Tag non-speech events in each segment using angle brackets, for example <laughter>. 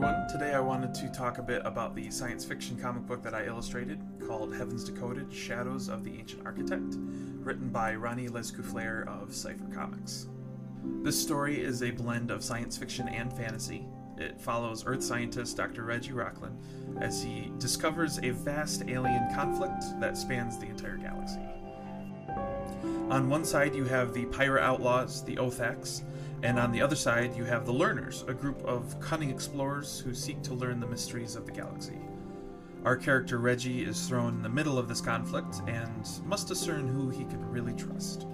everyone. Today I wanted to talk a bit about the science fiction comic book that I illustrated called Heavens Decoded Shadows of the Ancient Architect, written by Ronnie Lescouflair of Cypher Comics. This story is a blend of science fiction and fantasy. It follows Earth scientist Dr. Reggie Rocklin as he discovers a vast alien conflict that spans the entire galaxy. On one side, you have the pirate outlaws, the Othacs, and on the other side, you have the Learners, a group of cunning explorers who seek to learn the mysteries of the galaxy. Our character Reggie is thrown in the middle of this conflict and must discern who he can really trust.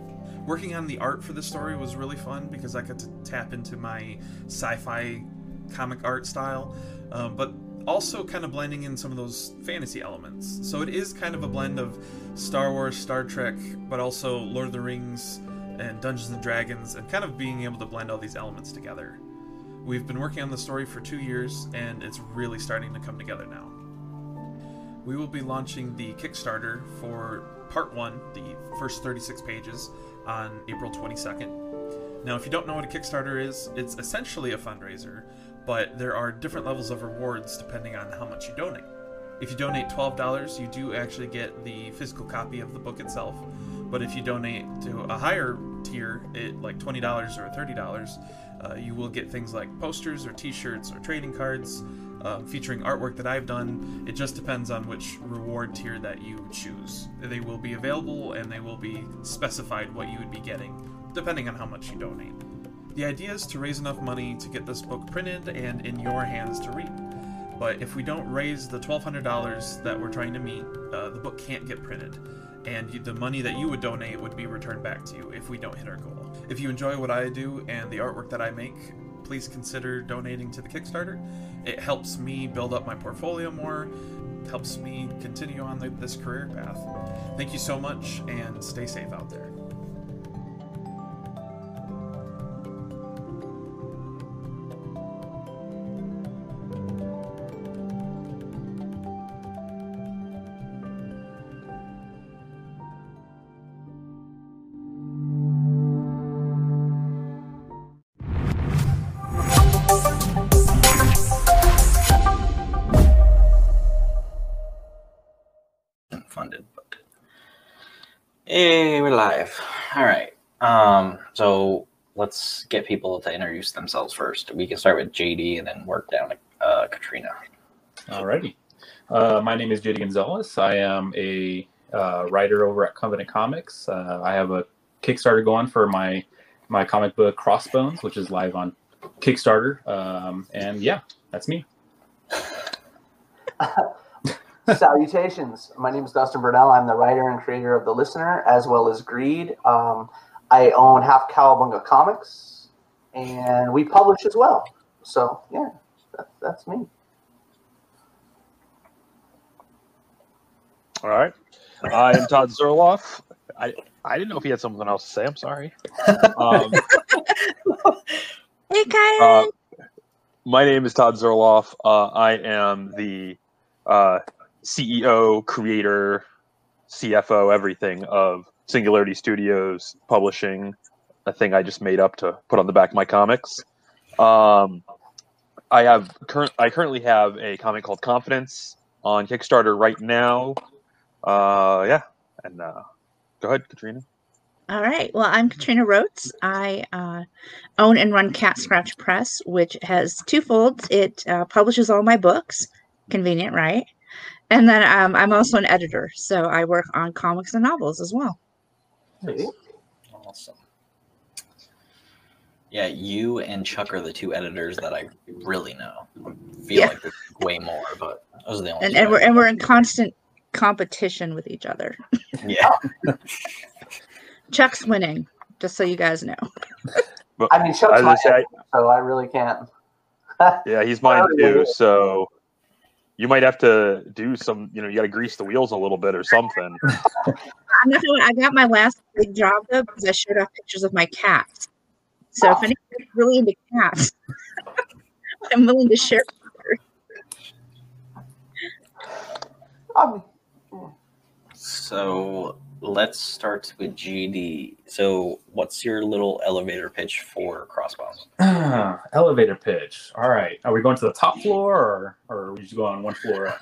Working on the art for this story was really fun because I got to tap into my sci fi comic art style, um, but also kind of blending in some of those fantasy elements. So it is kind of a blend of Star Wars, Star Trek, but also Lord of the Rings and Dungeons and Dragons, and kind of being able to blend all these elements together. We've been working on the story for two years, and it's really starting to come together now. We will be launching the Kickstarter for part one, the first 36 pages, on April 22nd. Now, if you don't know what a Kickstarter is, it's essentially a fundraiser, but there are different levels of rewards depending on how much you donate. If you donate $12, you do actually get the physical copy of the book itself. But if you donate to a higher tier, it like $20 or $30, uh, you will get things like posters or t shirts or trading cards um, featuring artwork that I've done. It just depends on which reward tier that you choose. They will be available and they will be specified what you would be getting, depending on how much you donate. The idea is to raise enough money to get this book printed and in your hands to read. But if we don't raise the $1,200 that we're trying to meet, uh, the book can't get printed, and you, the money that you would donate would be returned back to you if we don't hit our goal. If you enjoy what I do and the artwork that I make, please consider donating to the Kickstarter. It helps me build up my portfolio more, helps me continue on the, this career path. Thank you so much, and stay safe out there. Live. All right. Um, so let's get people to introduce themselves first. We can start with JD and then work down to uh, Katrina. Alrighty. Uh, my name is JD Gonzalez. I am a uh, writer over at Covenant Comics. Uh, I have a Kickstarter going for my my comic book Crossbones, which is live on Kickstarter. Um, and yeah, that's me. <laughs> Salutations. My name is Dustin Burnell. I'm the writer and creator of The Listener as well as Greed. Um, I own half Cowabunga Comics and we publish as well. So, yeah, that, that's me. All right. I am Todd Zerloff. I, I didn't know if he had something else to say. I'm sorry. Um, hey, Kyle. uh, my name is Todd Zerloff. Uh, I am the uh, CEO, creator, CFO, everything of Singularity Studios Publishing, a thing I just made up to put on the back of my comics. Um, I have current. I currently have a comic called Confidence on Kickstarter right now. Uh, yeah, and uh, go ahead, Katrina. All right. Well, I'm Katrina Rotes. I uh, own and run Cat Scratch Press, which has two folds. It uh, publishes all my books. Convenient, right? And then um, I'm also an editor, so I work on comics and novels as well. Awesome. Yeah, you and Chuck are the two editors that I really know. I feel Yeah. like there's way more, but those are the only And, two and we're and we're in constant competition with each other. <laughs> yeah. <laughs> Chuck's winning, just so you guys know. But I mean, Chuck's my say, editor, so I really can't. yeah, he's <laughs> mine too. So you might have to do some. You know, you got to grease the wheels a little bit or something. <laughs> I'm not gonna, I got my last big job though because I showed off pictures of my cats. So if anyone's really into cats, <laughs> I'm willing to share. Um, So let's start with JD. So, what's your little elevator pitch for Crossbones? <clears throat> Elevator pitch. All right. Are we going to the top floor or, or are we just going one floor up?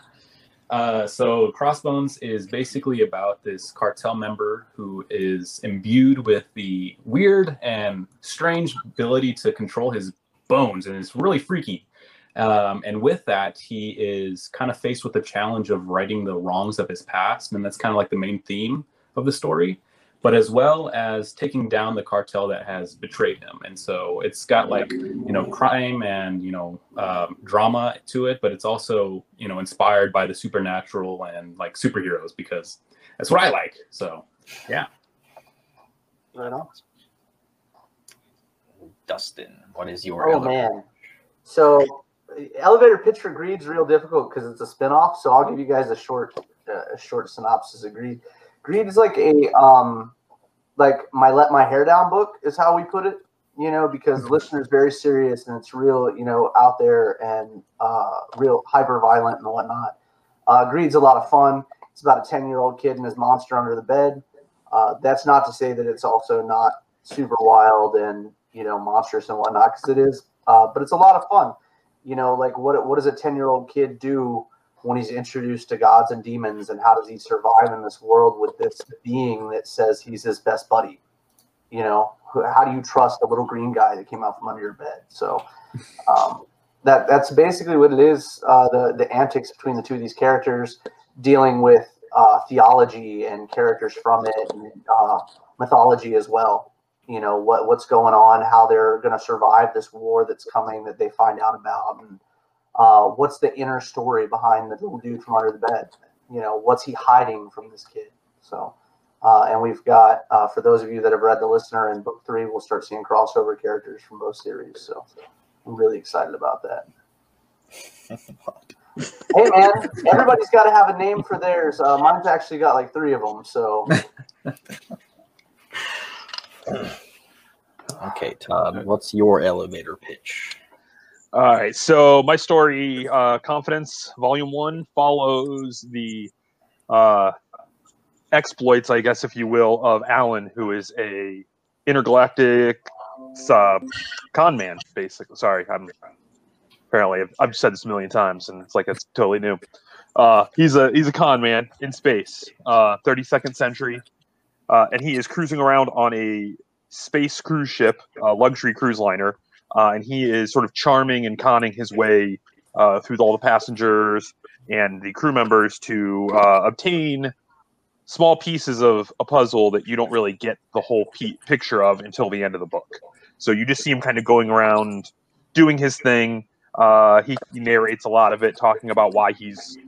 Uh, so, Crossbones is basically about this cartel member who is imbued with the weird and strange ability to control his bones, and it's really freaky. Um, and with that, he is kind of faced with the challenge of righting the wrongs of his past, and that's kind of like the main theme of the story, but as well as taking down the cartel that has betrayed him. And so it's got like you know crime and you know um, drama to it, but it's also you know inspired by the supernatural and like superheroes because that's what I like. So yeah, Right on. Dustin, what is your Oh elevator? man. So elevator pitch for Greed's real difficult because it's a spinoff. So I'll give you guys a short, uh, a short synopsis of Greed. Greed is like a um, like my let my hair down book is how we put it. You know, because the listener is very serious and it's real, you know, out there and uh, real hyper violent and whatnot. Uh, Greed's a lot of fun. It's about a ten year old kid and his monster under the bed. Uh, that's not to say that it's also not super wild and you know monstrous and whatnot because it is uh, but it's a lot of fun you know like what what does a 10 year old kid do when he's introduced to gods and demons and how does he survive in this world with this being that says he's his best buddy? You know how do you trust a little green guy that came out from under your bed? So um, that that's basically what it is uh, the the antics between the two of these characters dealing with uh, theology and characters from it and uh, mythology as well. You know what what's going on how they're going to survive this war that's coming that they find out about and uh, what's the inner story behind the little dude from under the bed? You know what's he hiding from this kid? So uh, and we've got uh, for those of you that have read the listener in book three we'll start seeing crossover characters from both series. So i'm really excited about that. <laughs> Hey man everybody's got to have a name for theirs. Uh, mine's actually got like three of them so. <laughs> Okay, Todd, what's your elevator pitch? All right, so my story, uh, Confidence, Volume One, follows the uh, exploits, I guess, if you will, of Alan, who is a intergalactic uh, con man, basically. Sorry, I'm apparently I've, I've said this a million times, and it's like it's totally new. Uh, he's a he's a con man in space, uh, 32nd century, uh, and he is cruising around on a space cruise ship, a luxury cruise liner, uh, and he is sort of charming and conning his way uh, through all the passengers and the crew members to uh, obtain small pieces of a puzzle that you don't really get the whole picture of until the end of the book. So you just see him kind of going around doing his thing. Uh, he, he narrates a lot of it, talking about why he's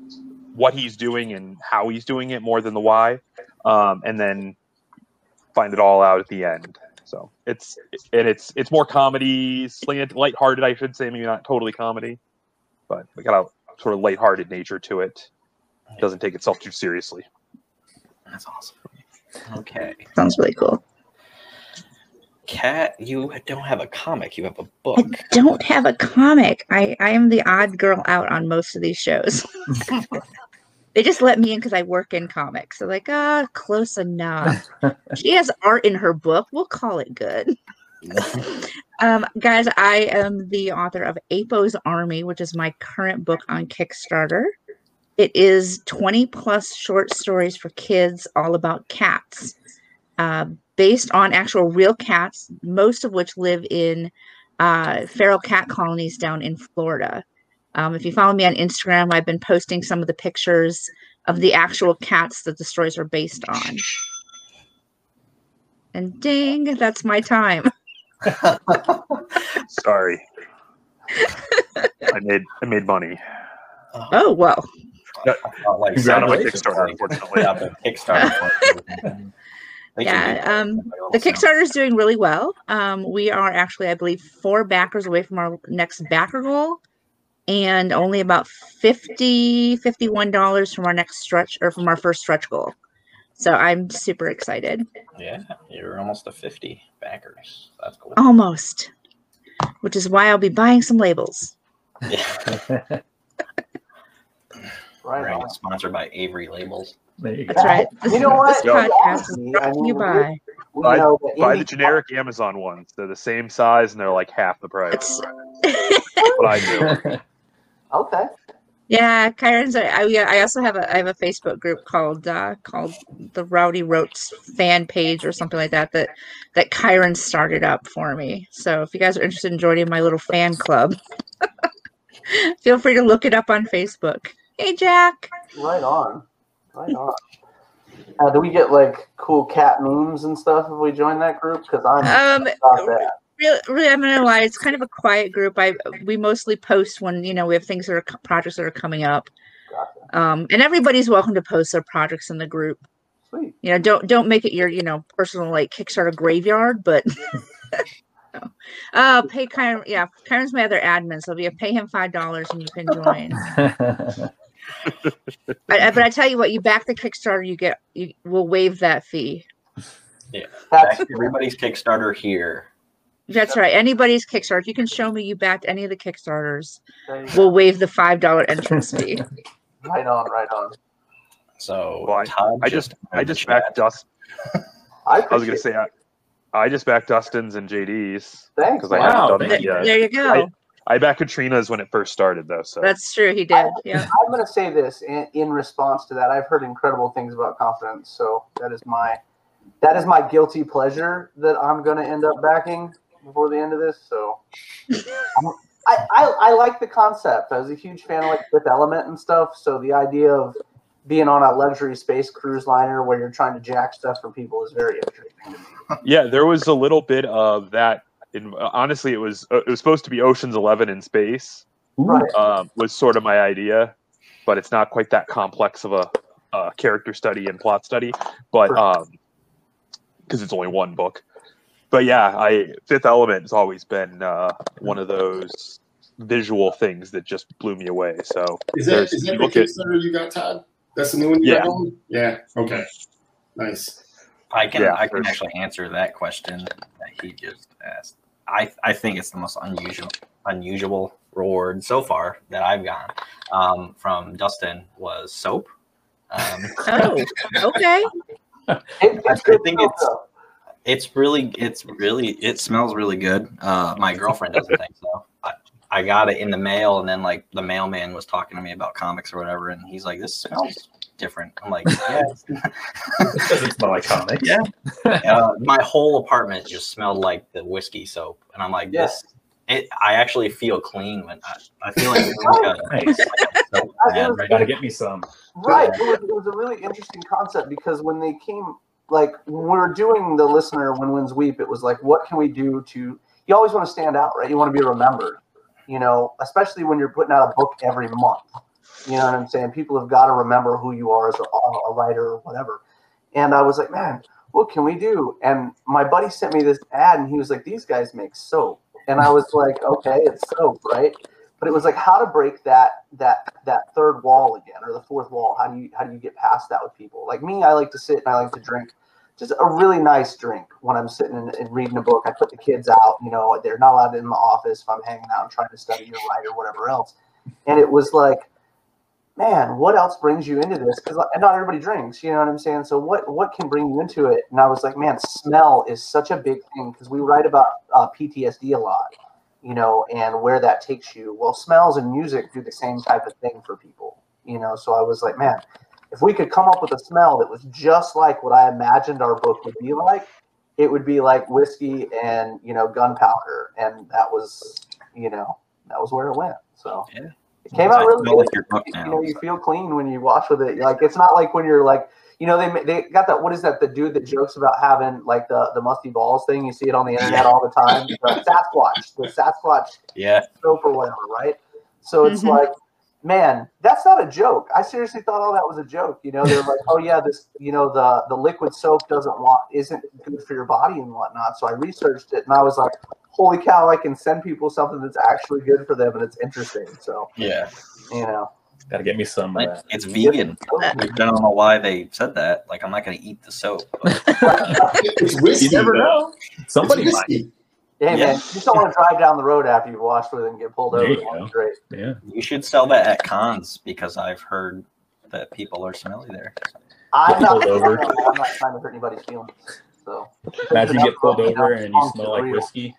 what he's doing and how he's doing it more than the why, um, and then find it all out at the end. So it's and it's it's more comedy, slant, lighthearted, I should say, maybe not totally comedy, but we got a sort of lighthearted nature to it. It doesn't take itself too seriously. That's awesome. Okay, Sounds really cool. Kat, you don't have a comic; you have a book. I don't have a comic. I, I am the odd girl out on most of these shows. <laughs> they just let me in because I work in comics. So like, ah, close enough. <laughs> she has art in her book. We'll call it good. <laughs> Um, guys, I am the author of Apo's Army, which is my current book on Kickstarter. It is 20 plus short stories for kids all about cats, uh, based on actual real cats, most of which live in uh, feral cat colonies down in Florida. Um, if you follow me on Instagram, I've been posting some of the pictures of the actual cats that the stories are based on. And ding, that's my time. <laughs> Sorry, <laughs> I made I made money. Oh, well. Not like Not on my Kickstarter, unfortunately. yeah, the Kickstarter. <laughs> They Yeah, um. The Kickstarter is doing really well. Um, we are actually, I believe, four backers away from our next backer goal and only about 50 $51 from our next stretch or from our first stretch goal. So I'm super excited. Yeah, you're almost a 50 backers. That's cool. Almost. Which is why I'll be buying some labels. Yeah. Right. <laughs> Right, on. sponsored by Avery Labels. There you go. That's right. You know what? This podcast is I brought to you by. Buy- know, Buy indie- the generic Amazon ones. They're the same size and they're like half the price. That's what I do. <laughs> Okay. yeah, Kyron's. I, I yeah, I also have a I have a Facebook group called uh called the Rowdy Roats fan page or something like that that that Kyron started up for me. So if you guys are interested in joining my little fan club, <laughs> feel free to look it up on Facebook. Hey Jack. Right on. Right on. Uh, do we get like cool cat memes and stuff if we join that group? Because I'm Um about that. Really, really I'm gonna lie, it's kind of a quiet group. I we mostly post when you know we have things that are projects that are coming up. Gotcha. Um, and everybody's welcome to post their projects in the group. Sweet. You know, don't don't make it your you know personal like Kickstarter graveyard, but <laughs> <laughs> no. uh, pay Kyron. Yeah, Kyron's my other admin, so if you pay him five dollars and you can join. I, I- but I tell you what, you back the Kickstarter, you get you will waive that fee. That's Everybody's Kickstarter here. That's right. Anybody's Kickstarter, if you can show me you backed any of the Kickstarters, there you go. we'll waive the five dollar entrance fee. <laughs> right on. Right on. So Well, I- I just I just backed Dust. <laughs> I, I was gonna say I, I just backed Dustin's and JD's. Thanks. because I man. Wow, haven't done There, it yet. there you go. I backed Katrina's when it first started though. So That's true. He did. Yeah. I'm going to say this in, in response to that. I've heard incredible things about confidence, so that is my that is my guilty pleasure that I'm going to end up backing before the end of this. So I'm- <laughs> I, I I like the concept. I was a huge fan of like Fifth Element and stuff. So the idea of being on a luxury space cruise liner where you're trying to jack stuff from people is very interesting to me. yeah, there was a little bit of that. In, honestly, it was uh, it was supposed to be Ocean's Eleven in space. Right. um, was sort of my idea, but it's not quite that complex of a, uh character study and plot study. But Sure. because it's only one book, but yeah, I Fifth Element has always been uh, one of those visual things that just blew me away. So Is that There's- is that you the look at- you got, Todd? That's the new one you Yeah. got going? Yeah. Okay. Nice. I can Yeah, I can there's- actually answer that question that he just asked. I I think it's the most unusual unusual reward so far that I've gotten um, from Dustin was soap. Um, Oh, okay. It, <laughs> I good think it's- though. It's really it's really it smells really good. Uh, my <laughs> girlfriend doesn't think so. I, I got it in the mail, and then like the mailman was talking to me about comics or whatever, and he's like, "This smells different." I'm like, "Yeah." it's- It doesn't smell like comics. Yeah. <laughs> uh, my whole apartment just smelled like the whiskey soap, and I'm like, Yeah. this. It, I actually feel clean when I, I feel like, it's like a, Nice. like a soap <laughs> I- man it was- right Gotta get me some. Right. It was, it was a really interesting concept because when they came, like, when we were doing the listener when wins weep, it was like, what can we do to, you always want to stand out, right? You want to be remembered, you know, especially when you're putting out a book every month. You know what I'm saying? People have got to remember who you are as a, a writer or whatever. And I was like, man, what can we do? And my buddy sent me this ad and he was like, these guys make soap. And I was like, okay, it's soap, right? But it was like how to break that that that third wall again or the fourth wall? How do you how do you get past that with people? Like me i like to sit and i like to drink. Just a really nice drink when i'm sitting and, and reading a book. I put the kids out you know they're not allowed in the office if i'm hanging out and trying to study or write or whatever else. And it was like man what else brings you into this? Because not everybody drinks you know what i'm saying? So what what can bring you into it? And i was like man smell is such a big thing because we write about uh, ptsd a lot you know, and where that takes you. Well, smells and music do the same type of thing for people, you know. So I was like, man, if we could come up with a smell that was just like what I imagined our book would be like, it would be like whiskey and you know gunpowder, and that was, you know, that was where it went. So Yeah. it came out I really good. like your book You now. know, you feel clean when you wash with it. Like it's not like when you're like, you know, they they got that. What is that? The dude that jokes about having like the the musty balls thing. You see it on the internet all the time. The <laughs> Sasquatch, the Sasquatch Yeah, soap or whatever, right? So it's Mhm. like, man, that's not a joke. I seriously thought all that was a joke. You know, they're like, oh yeah, this, you know, the the liquid soap doesn't want isn't good for your body and whatnot. So I researched it and I was like, holy cow, I can send people something that's actually good for them and it's interesting. So yeah. you know, Gotta get me some of uh, Like, that. it's vegan. I don't know why they said that. Like, I'm not gonna eat the soap. But <laughs> It's whiskey. You never though. know. Somebody might. whiskey. hey Yeah. man, you just don't want to drive down the road after you've washed with it and get pulled There over. you go. Great. Yeah. you should sell that at cons because I've heard that people are smelly there. I'm not, over. I'm not trying to hurt anybody's feelings. So Imagine you get pulled over and you smell like real. whiskey.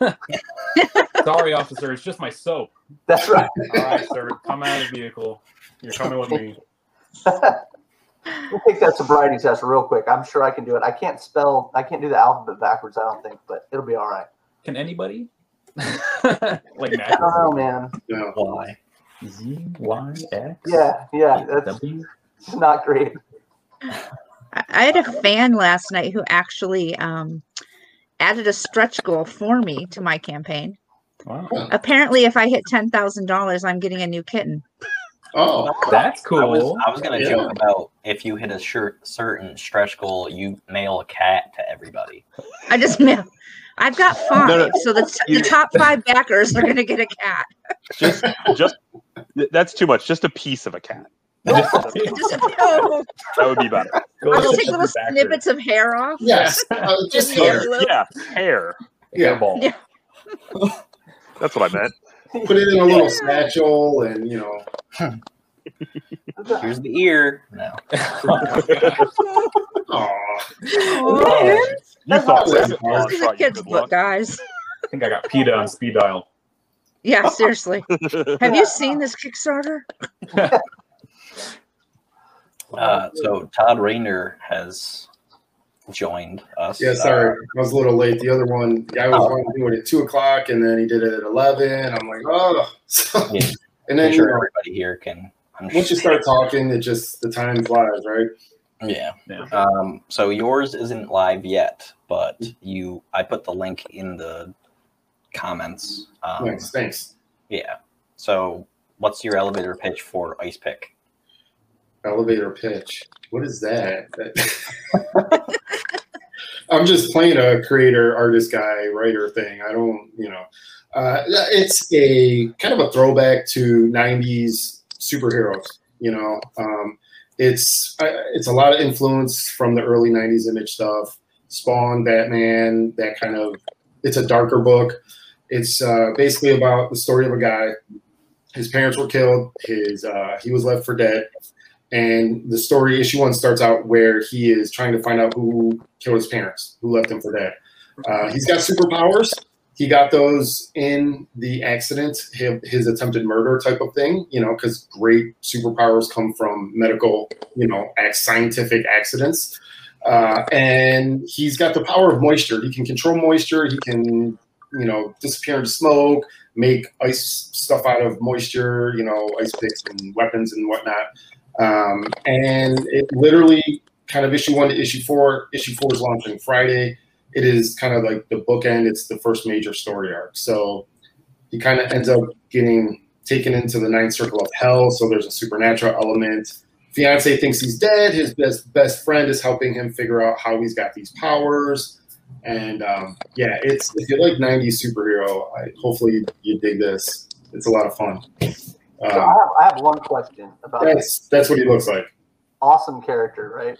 <laughs> Sorry, officer, it's just my soap. That's right. All right, sir, come out of the vehicle. You're coming with me. We'll take that sobriety test real quick. I'm sure I can do it. I can't spell. I can't do the alphabet backwards. I don't think, but it'll be all right. Can anybody? <laughs> like I Mac? don't know, man. Why? Z Y X. Yeah, yeah, that's W. it's <laughs> not great. I I had a fan last night who actually um, added a stretch goal for me to my campaign. Wow, Apparently, if I hit ten thousand dollars, I'm getting a new kitten. Oh, that's I was cool. I was gonna Yeah. joke about if you hit a shirt certain stretch goal, you mail a cat to everybody. I just <laughs> mail. I've got five, No, no, so the, t- you- the top five backers are going to get a cat. Just, just that's too much. Just a piece of a cat. Just, oh, That would be better. Go I'll to take little backer. snippets of hair off. yes. <laughs> Uh, just Just hair. Yeah, hair. Yeah. Hairball. Yeah. That's what I meant. Put it in a little satchel and, you know. Here's the ear. No. <laughs> Aw. Oh, man. You thought This that is was This is a kid's book, guys. I think I got PETA on speed dial. Yeah, seriously. <laughs> Have you seen this Kickstarter? Uh, so Todd Rayner has joined us. Yeah, sorry. I was a little late. The other one, the guy was wanting to do it at 2 o'clock and then he did it at 11. I'm like, oh. <laughs> So, Yeah. and I'm then, you sure know, everybody here can. once you start talking, it just, the time flies, right? Yeah. Yeah. Um, so yours isn't live yet, but you, I put the link in the comments. Um, Thanks. Thanks. Yeah. So what's your elevator pitch for Ice Pick? Elevator pitch. What is that? <laughs> I'm just playing a creator, artist guy, writer thing. I don't, you know, uh, it's a kind of a throwback to '90s superheroes. You know, um, it's uh, it's a lot of influence from the early '90s image stuff, Spawn, Batman, that kind of. It's a darker book. It's uh, basically about the story of a guy. His parents were killed. His uh, he was left for dead and the story issue one starts out where he is trying to find out who killed his parents, who left him for dead. Uh, he's got superpowers. He got those in the accident, his, his attempted murder type of thing, you know, because great superpowers come from medical, you know, scientific accidents. Uh, and he's got the power of moisture. He can control moisture. He can, you know, disappear into smoke, make ice stuff out of moisture, you know, ice picks and weapons and whatnot. Um, and it literally kind of issue one to issue four. Issue four is launching Friday. It is kind of like the bookend. It's the first major story arc. So he kind of ends up getting taken into the ninth circle of hell. So there's a supernatural element. Fiance thinks he's dead. His best best friend is helping him figure out how he's got these powers. And um, yeah, it's if you like '90s superhero, I, hopefully you dig this. It's a lot of fun. So I Um, have, I have one question about this that's that's what he looks like. awesome character, right?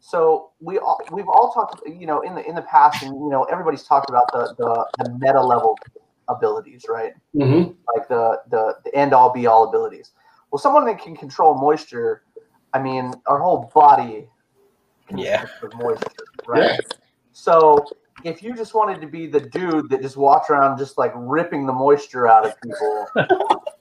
So we all, we've all talked, you know, in the in the past, and you know, everybody's talked about the the, the meta level abilities, right? Mm-hmm. Like the the the end all be all abilities. Well, someone that can control moisture, I mean, our whole body Yeah. consists moisture, right? Yeah. So if you just wanted to be the dude that just walks around just like ripping the moisture out of people, <laughs>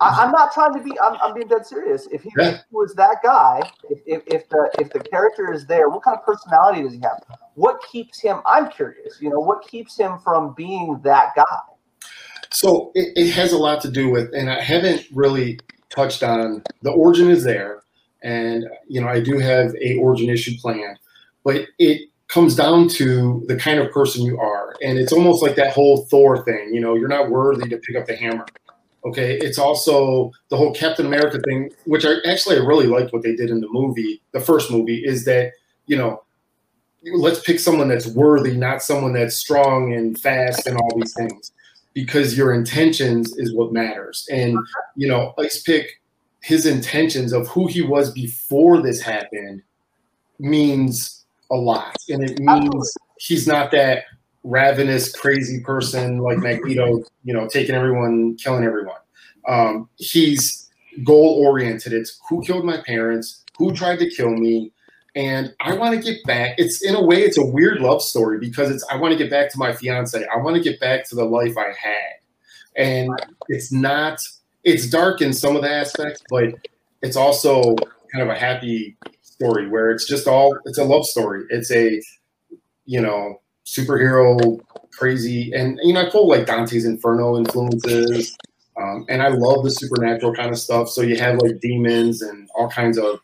I, I'm not trying to be. I'm, I'm being dead serious. If he, Yeah. if he was that guy, if, if, if the if the character is there, what kind of personality does he have? What keeps him? I'm curious. You know, what keeps him from being that guy? So it, it has a lot to do with, and I haven't really touched on the origin is there, and you know I do have a origin issue planned, but it comes down to the kind of person you are, and it's almost like that whole Thor thing. You know, you're not worthy to pick up the hammer. Okay, it's also the whole Captain America thing, which I actually I really liked what they did in the movie, the first movie, is that you know let's pick someone that's worthy, not someone that's strong and fast and all these things because your intentions is what matters. And you know, Ice Pick, his intentions of who he was before this happened means a lot, and it means he's not that ravenous, crazy person like Magneto. You know, taking everyone, killing everyone. Um, he's goal oriented. It's who killed my parents, who tried to kill me, and I want to get back. It's in a way, it's a weird love story because it's I want to get back to my fiance. I want to get back to the life I had, and it's not. It's dark in some of the aspects, but it's also kind of a happy story where it's just all. It's a love story. It's a, you know, superhero crazy, and you know, I pull like Dante's Inferno influences. Um, and I love the supernatural kind of stuff. So you have like demons and all kinds of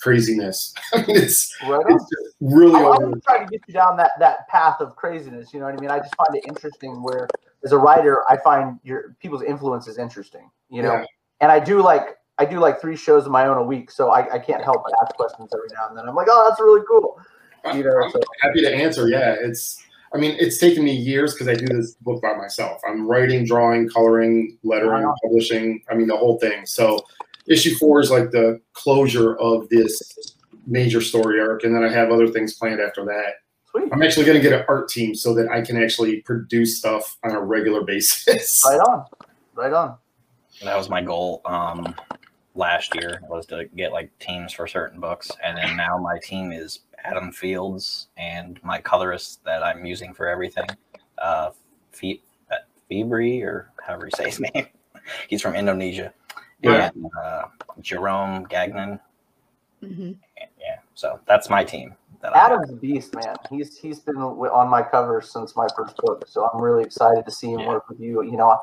craziness. <laughs> I mean, it's, Right it's really I, am trying to get you down that, that path of craziness. You know what I mean? I just find it interesting where, as a writer, I find your people's influence is interesting. You know, Yeah. and I do like I do like three shows of my own a week, so I, I can't help but ask questions every now and then. I'm like, oh, that's really cool. <laughs> You know, I'm so happy to answer. Yeah, it's. I mean, it's taken me years because I do this book by myself. I'm writing, drawing, coloring, lettering, Wow. publishing. I mean, the whole thing. So, issue four is like the closure of this major story arc, and then I have other things planned after that. sweet. I'm actually going to get an art team so that I can actually produce stuff on a regular <laughs> basis. Right on. Right on. That was my goal um, last year was to get like teams for certain books, and then now my team is Adam Fields and my colorist that I'm using for everything, uh, Fe- uh, Febri or however you say his <laughs> name. He's from Indonesia, Yeah. and uh, Jerome Gagnon. hmm Yeah, so that's my team. That Adam's a beast, man. He's he's been on my cover since my first book, so I'm really excited to see him Yeah. work with you. You know,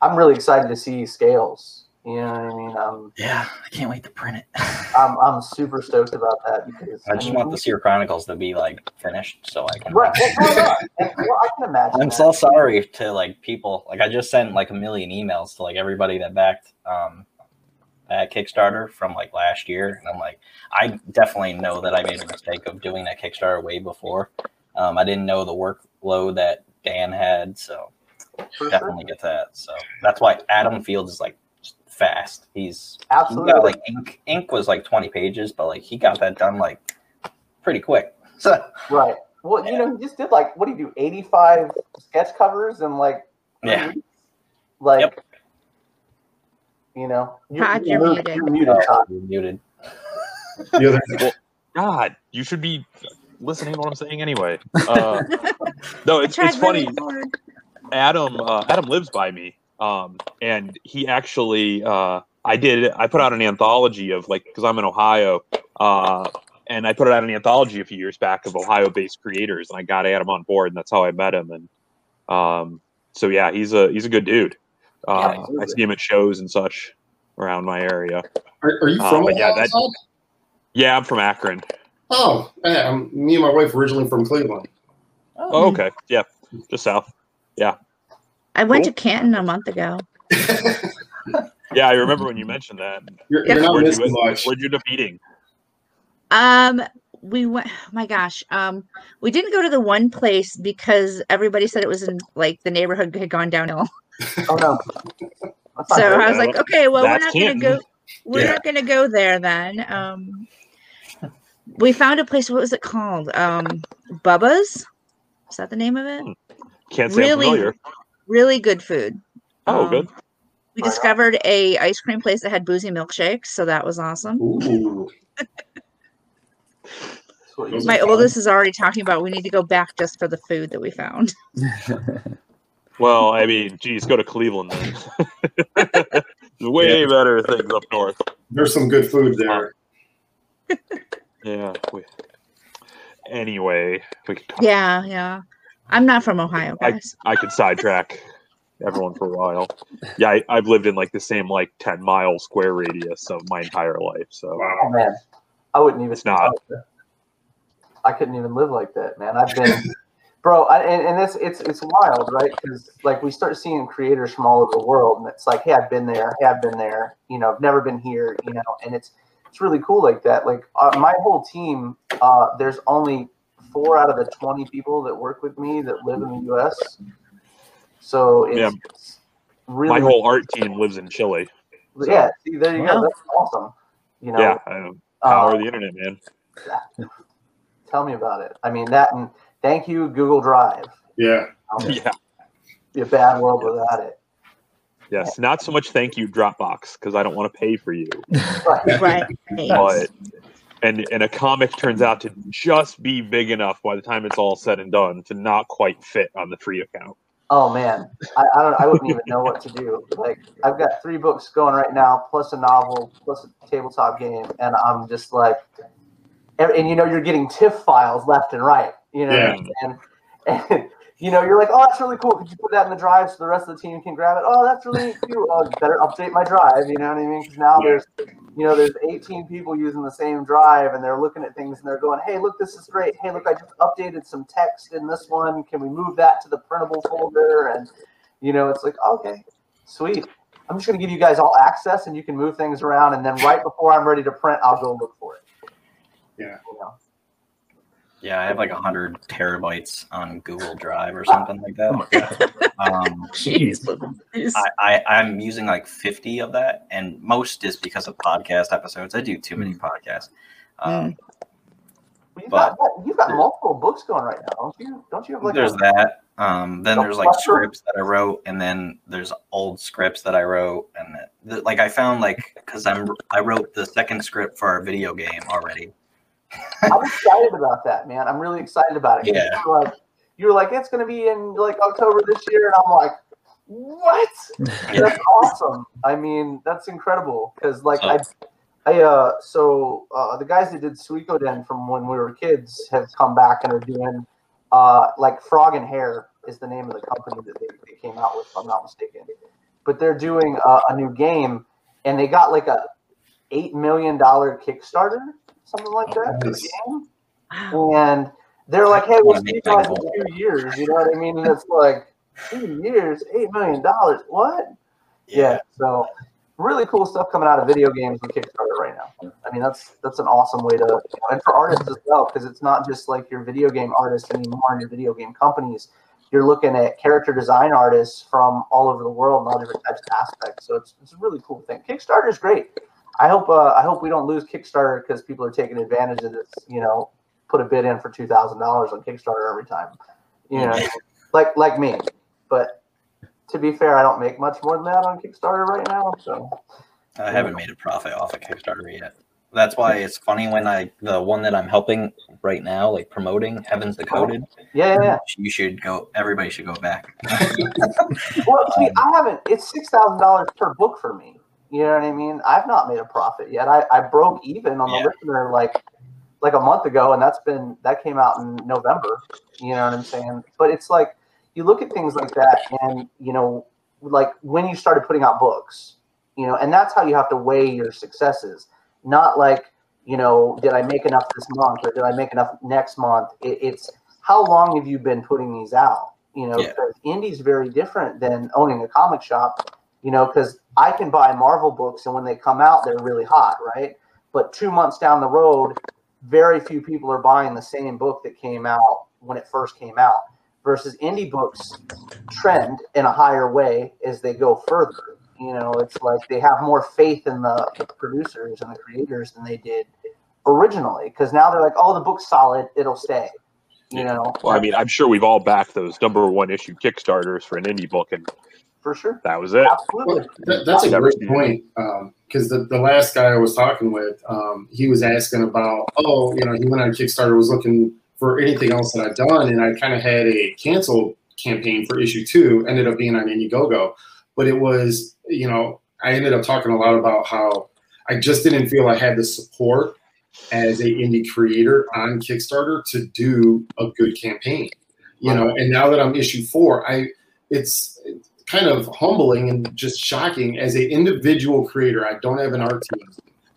I'm really excited to see scales. You know what I mean? Um, Yeah, I can't wait to print it. <laughs> I'm I'm super stoked about that because I just mean, want the Seer Chronicles to be like finished so I can. Right, well, why not? <laughs> And, well, I can imagine. I'm that. so sorry to like people. Like I just sent like a million emails to like everybody that backed um that Kickstarter from like last year, and I'm like, I definitely know that I made a mistake of doing that Kickstarter way before. Um, I didn't know the workload that Dan had, so definitely get that. So that's why Adam Fields is like fast. He's he Absolutely. got like ink. Ink was like 20 pages, but like he got that done like pretty quick. So Right. Well, you know, he just did like what do you do? Eighty-five sketch covers and like Yeah. weeks? like Yep. you know, Todd, you're mu- muted. You're muted, Todd. you're muted. The other- <laughs> God, you should be listening to what I'm saying anyway. <laughs> Uh, no, it's, it's funny. Adam uh, Adam lives by me, um, and he actually uh, I did I put out an anthology of like because I'm in Ohio, uh, and I put out an anthology a few years back of Ohio-based creators, and I got Adam on board, and that's how I met him. And um, so yeah, he's a he's a good dude. Yeah, Uh, I see him at shows and such around my area. are, are you Uh, from but yeah, Ohio, that- Yeah, I'm from Akron. Oh, yeah, I'm, me and my wife originally from Cleveland. Oh, okay, yeah, just south. I went Cool. to Canton a month ago. <laughs> Yeah, I remember when you mentioned that. You're, you're not Where'd missing you, much. where'd you end up eating? Um, we went. Oh my gosh. Um, we didn't go to the one place because everybody said it was in like the neighborhood had gone downhill. <laughs> Oh no. That's <laughs> So. I was like, okay, well, we're That's not gonna go. We're Yeah. not gonna go there then. Um, we found a place. What was it called? Um, Bubba's. Is that the name of it? Can't say Really? I'm familiar. Really good food. Oh, Um, good. We Right on. discovered a ice cream place that had boozy milkshakes, so that was awesome. Ooh. <laughs> That's what you Those My oldest is already talking about we need to go back just for the food that we found. <laughs> Well, I mean, geez, go to Cleveland then. There's <laughs> way better things up north. There's some good food there. Yeah. We, anyway, we could talk, Yeah, yeah. I'm not from Ohio, I- guys. I could sidetrack everyone for a while. Yeah, I, I've lived in like the same like 10 mile square radius of my entire life. So Oh Wow. man, I wouldn't even. It's not. I couldn't even live like that, man. I've been, bro, I, and, and it's it's it's wild, right? Because like we start seeing creators from all over the world, and it's like, hey, I've been there, hey, I've been there, you know, I've never been here, you know, and it's it's really cool like that. Like uh, my whole team, uh, there's only four out of the twenty people that work with me that live in the U.S. So it's, Yeah. it's really my whole art team lives in Chile. yeah. See, there you Wow. go. That's awesome. You know, Yeah, I know. power uh, of the internet, man. <laughs> Tell me about it. I mean that, and thank you, Google Drive. Yeah. Um, <laughs> Yeah. Be a bad world without it. Yes, not so much thank you Dropbox because I don't want to pay for you, <laughs> Right. but and and a comic turns out to just be big enough by the time it's all said and done to not quite fit on the free account. Oh man, I, I don't. I wouldn't even know what to do. Like I've got three books going right now, plus a novel, plus a tabletop game, and I'm just like, and, and you know, you're getting TIFF files left and right. You know, Yeah. and and you know, you're like, oh, that's really cool. Could you put that in the drive so the rest of the team can grab it? Oh, that's really <laughs> cute. Oh, better update my drive. You know what I mean? Because now there's, you know, there's 18 people using the same drive, and they're looking at things and they're going, hey, look, this is great. Hey, look, I just updated some text in this one. Can we move that to the printable folder? And you know, it's like, okay, sweet. I'm just going to give you guys all access, and you can move things around. And then right before I'm ready to print, I'll go look for it. Yeah. You know? Yeah, I have like hundred terabytes on Google Drive or something like Oh that. god. Um, <laughs> Jeez. I, I I'm using like fifty of that, and most is because of podcast episodes. I do too many podcasts. Um, Well, you've, But- got, you've got multiple books going right now, don't you? Don't you have like there's a, that. Um, then Oh, there's like what? scripts that I wrote, and then there's old scripts that I wrote, and the, like I found like because I'm I wrote the second script for our video game already. I'm excited about that, man. I'm really excited about it. Yeah. You're like, you were like, it's going to be in like October this year, and I'm like, what? <laughs> That's awesome. I mean, that's incredible because like So- I, I uh, so uh, the guys that did Suikoden from when we were kids have come back and are doing uh, like Frog and Hair is the name of the company that they, they came out with, if I'm not mistaken. But they're doing uh, a new game, and they got like a eight million dollar Kickstarter, something like that. for the game. And they're like, "Hey, we'll Wanna see you guys in two years." You know what I mean? And it's like two years, eight million dollars. What? Yeah. So really cool stuff coming out of video games and Kickstarter right now. I mean, that's that's an awesome way to, and for artists as well, because it's not just like your video game artists anymore and your video game companies. You're looking at character design artists from all over the world and all different types of aspects. So it's, it's a really cool thing. Kickstarter is great. I hope uh, I hope we don't lose Kickstarter because people are taking advantage of this. You know, put a bid in for two thousand dollars on Kickstarter every time. You know, like like me. But to be fair, I don't make much more than that on Kickstarter right now. So I haven't made a profit off of Kickstarter yet. That's why it's funny when I the one that I'm helping right now, like promoting Heavens Decoded. yeah, yeah. yeah. You should go. Everybody should go back. Well, see, <laughs> I haven't. It's six thousand dollars per book for me. You know what I mean? I've not made a profit yet. I, I broke even on Yeah. the listener like like a month ago, and that's been that came out in November. You know what I'm saying? But it's like you look at things like that, and you know, like when you started putting out books, you know, and that's how you have to weigh your successes. Not like you know, did I make enough this month or did I make enough next month? It, it's how long have you been putting these out? You know, Yeah. indie's very different than owning a comic shop. You know, because I can buy Marvel books and when they come out, they're really hot, right? But two months down the road, very few people are buying the same book that came out when it first came out. Versus indie books trend in a higher way as they go further. You know, it's like they have more faith in the, the producers and the creators than they did originally because now they're like, oh, the book's solid, it'll stay. You know, Well, I mean, I'm sure we've all backed those number one issue Kickstarters for an indie book, and for sure, that was it. absolutely. Well, that, that's a Never great point because the, the last guy I was talking with, um, he was asking about, oh, you know, he went on Kickstarter, was looking for anything else that I've done, and I kind of had a cancel campaign for issue two, ended up being on Indiegogo, but it was, you know, I ended up talking a lot about how I just didn't feel I had the support as a indie creator on Kickstarter to do a good campaign, you know, and now that I'm issue four, I it's kind of humbling and just shocking as an individual creator. I don't have an art team,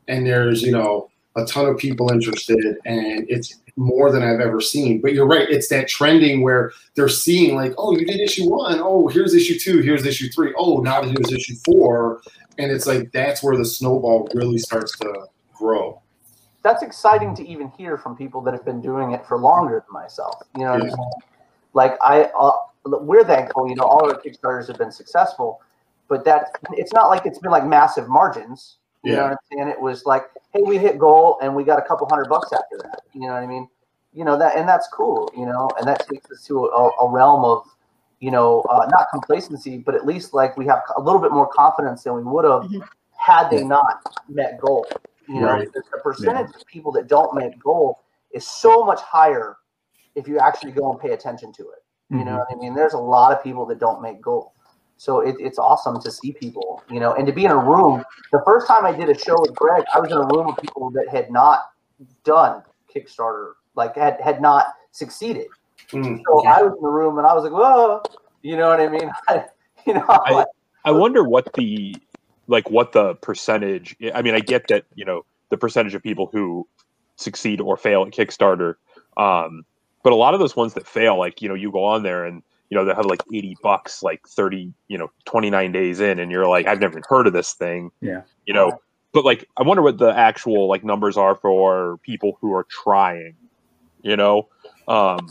and there's you know a ton of people interested, and it's more than I've ever seen. But you're right; it's that trending where they're seeing like, oh, you did issue one, oh, here's issue two, here's issue three, oh, now here's issue four, and it's like that's where the snowball really starts to grow. that's exciting to even hear from people that have been doing it for longer than myself. You know, Yeah. like I, uh, we're thankful. You know, all our Kickstarters have been successful, but that it's not like it's been like massive margins. You know what I'm saying? It was like, hey, we hit goal and we got a couple hundred bucks after that. You know what I mean? You know that, and that's cool. You know, and that takes us to a, a realm of, you know, uh, not complacency, but at least like we have a little bit more confidence than we would have Mhm. had they not met goal. You know, Right. the, the percentage of people that don't make goal is so much higher if you actually go and pay attention to it. You know what I mean? There's a lot of people that don't make goal. So it, it's awesome to see people, you know, and to be in a room. The first time I did a show with Greg, I was in a room of people that had not done Kickstarter, like had had not succeeded. Mm. So I was in the room and I was like, whoa, you know what I mean? <laughs> you know, I- like, I wonder what the like what the percentage. I mean, I get that you know the percentage of people who succeed or fail at Kickstarter, um, but a lot of those ones that fail, like you know, you go on there and you know they have like eighty bucks, like thirty, you know, twenty nine days in, and you're like, I've never even heard of this thing. Yeah. You know, but like I wonder what the actual like numbers are for people who are trying. You know, um,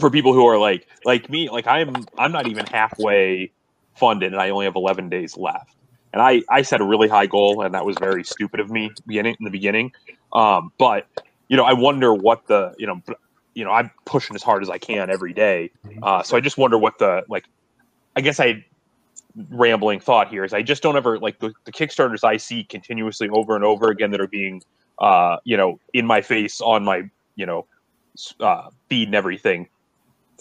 for people who are like like me, like I'm I'm not even halfway funded and I only have 11 days left. And I, I set a really high goal and that was very stupid of me beginning in the beginning. Um, but you know, I wonder what the, you know, you know, I'm pushing as hard as I can every day. Uh, so I just wonder what the, like, I guess I rambling thought here is I just don't ever like the, the Kickstarters I see continuously over and over again that are being, uh, you know, in my face on my, you know, uh, feed and everything.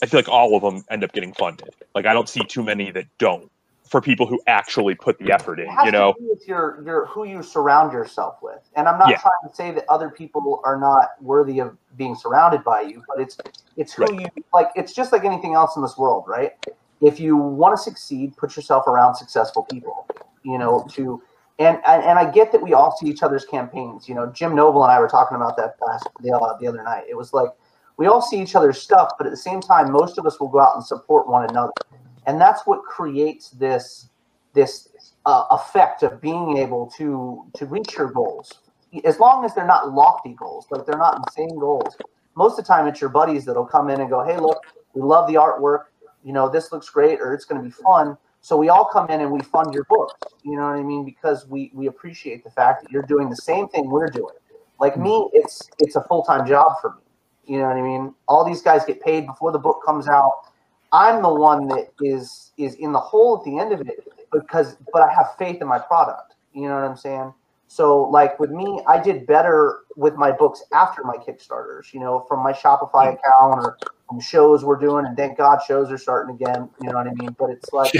I feel like all of them end up getting funded. Like I don't see too many that don't for people who actually put the effort in. it has You know, to do with your your who you surround yourself with. And I'm not Yeah. trying to say that other people are not worthy of being surrounded by you, but it's it's who Right. you like. It's just like anything else in this world, right? If you want to succeed, put yourself around successful people. You know, to and, and and I get that we all see each other's campaigns. You know, Jim Noble and I were talking about that last the, uh, the other night. It was like we all see each other's stuff, but at the same time, most of us will go out and support one another, and that's what creates this this uh, effect of being able to to reach your goals. As long as they're not lofty goals, like they're not insane goals. Most of the time, it's your buddies that'll come in and go, "Hey, look, we love the artwork. You know, this looks great, or it's going to be fun." So we all come in and we fund your books. You know what I mean? Because we we appreciate the fact that you're doing the same thing we're doing. Like me, it's it's a full time job for me. You know what I mean? All these guys get paid before the book comes out. I'm the one that is is in the hole at the end of it because but I have faith in my product. You know what I'm saying? So like with me, I did better with my books after my Kickstarters, you know, from my Shopify account or from shows we're doing and thank God shows are starting again, you know what I mean? But it's like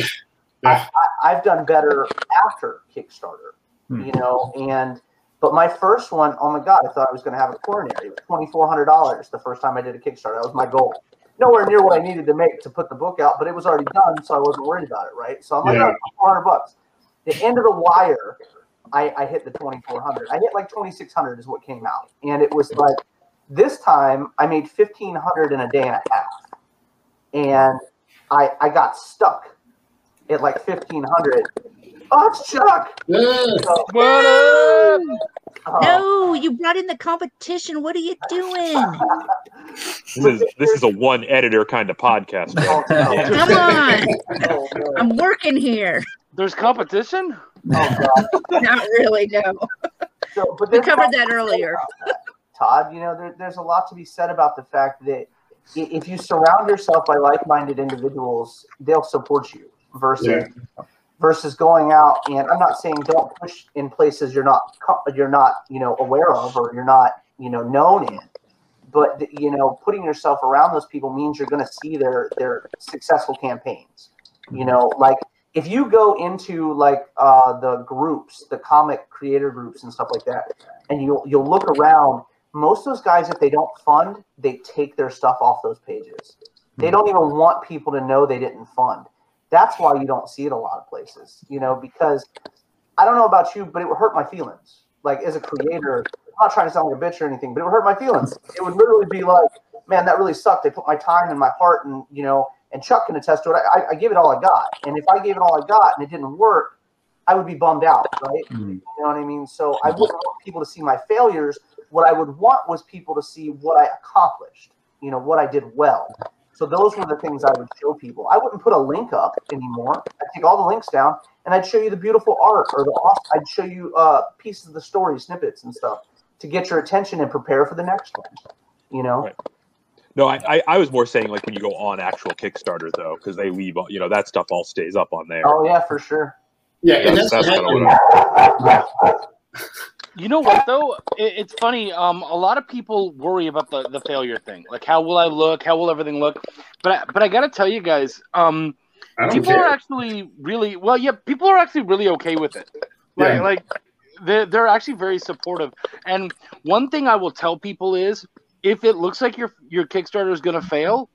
Yeah. I, I've done better after Kickstarter, Hmm. you know, and but my first one, oh my God, I thought I was going to have a coronary. Twenty four hundred dollars the first time I did a Kickstarter. That was my goal nowhere near what I needed to make to put the book out, but it was already done, so I wasn't worried about it, right? So I'm like, yeah. oh, 400 bucks. The end of the wire, I, I hit the 2400. I hit like 2600 is what came out, and it was like this time I made 1500 in a day and a half, and I I got stuck at like 1500 Oh, Off Chuck. Yes. Oh. No. Oh. no, you brought in the competition. What are you doing? this is this is a one editor kind of podcast. Oh, Come on, oh, I'm working here. There's competition. Oh, Not really, no. So, but we covered that earlier. Todd, you know, there, there's a lot to be said about the fact that if you surround yourself by like-minded individuals, they'll support you. Versus, yeah versus going out and I'm not saying don't push in places you're not you're not you know aware of or you're not you know known in, but you know putting yourself around those people means you're going to see their their successful campaigns. You know, like if you go into like uh, the groups, the comic creator groups and stuff like that, and you'll you'll look around. Most of those guys, if they don't fund, they take their stuff off those pages. They don't even want people to know they didn't fund. That's why you don't see it a lot of places, you know, because I don't know about you, but it would hurt my feelings. Like as a creator, I'm not trying to sound like a bitch or anything, but it would hurt my feelings. It would literally be like, man, that really sucked. I put my time and my heart and, you know, and Chuck can attest to it. I, I gave it all I got. And if I gave it all I got and it didn't work, I would be bummed out, right? Mhm. You know what I mean? So I wouldn't want people to see my failures. What I would want was people to see what I accomplished, you know, what I did well. So those were the things I would show people. I wouldn't put a link up anymore. I'd take all the links down and I'd show you the beautiful art or the awesome, I'd show you uh, pieces of the story, snippets and stuff to get your attention and prepare for the next one. You know? Right. No, I, I, I was more saying like when you go on actual Kickstarter though, because they leave all- you know that stuff all stays up on there. Oh yeah, for sure. Yeah, and That's, that's, that's what <laughs> kind of happened. what I, You know what though? It, it's funny. Um, a lot of people worry about the, the failure thing. Like, how will I look? How will everything look? But I, but I gotta tell you guys, um, people care. are actually really well. Yeah, people are actually really okay with it. Like, Yeah. like they're they're actually very supportive. And one thing I will tell people is, if it looks like your your Kickstarter is gonna fail,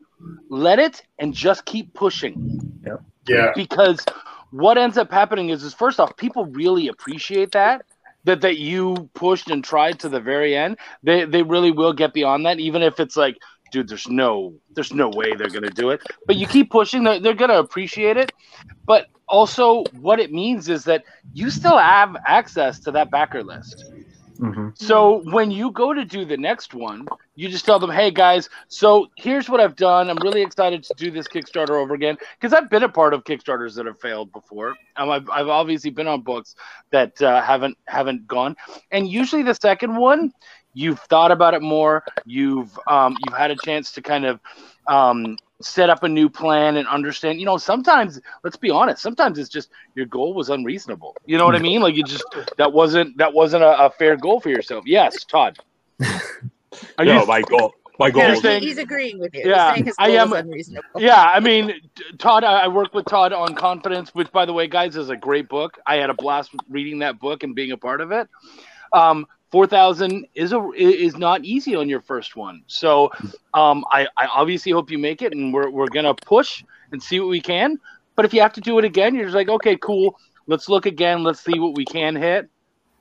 let it and just keep pushing Yeah. Yeah, because what ends up happening is, is first off, people really appreciate that that that you pushed and tried to the very end. They they really will get beyond that, even if it's like, dude, there's no there's no way they're gonna do it. But you keep pushing, they're, they're gonna appreciate it. But also, what it means is that you still have access to that backer list. Mhm. So when you go to do the next one, you just tell them, "Hey guys, so here's what I've done. I'm really excited to do this Kickstarter over again because I've been a part of Kickstarters that have failed before. Um, I've, I've obviously been on books that uh, haven't haven't gone, and usually the second one, you've thought about it more. You've um, you've had a chance to kind of um, set up a new plan and understand. You know, sometimes let's be honest. Sometimes it's just your goal was unreasonable. You know what I mean? Like you just that wasn't that wasn't a, a fair goal for yourself. Yes, Todd. Are no, you? my goal my goal Yeah, Yeah, is Interesting. he's agreeing with you. Yeah, he's saying his I am- unreasonable. Yeah, I mean, Todd. I I work with Todd on Confidence, which, by the way, guys, is a great book. I had a blast reading that book and being a part of it. Um, Four thousand is a is not easy on your first one, so um, I, I obviously hope you make it, and we're we're gonna push and see what we can. But if you have to do it again, you're just like, okay, cool. Let's look again. Let's see what we can hit,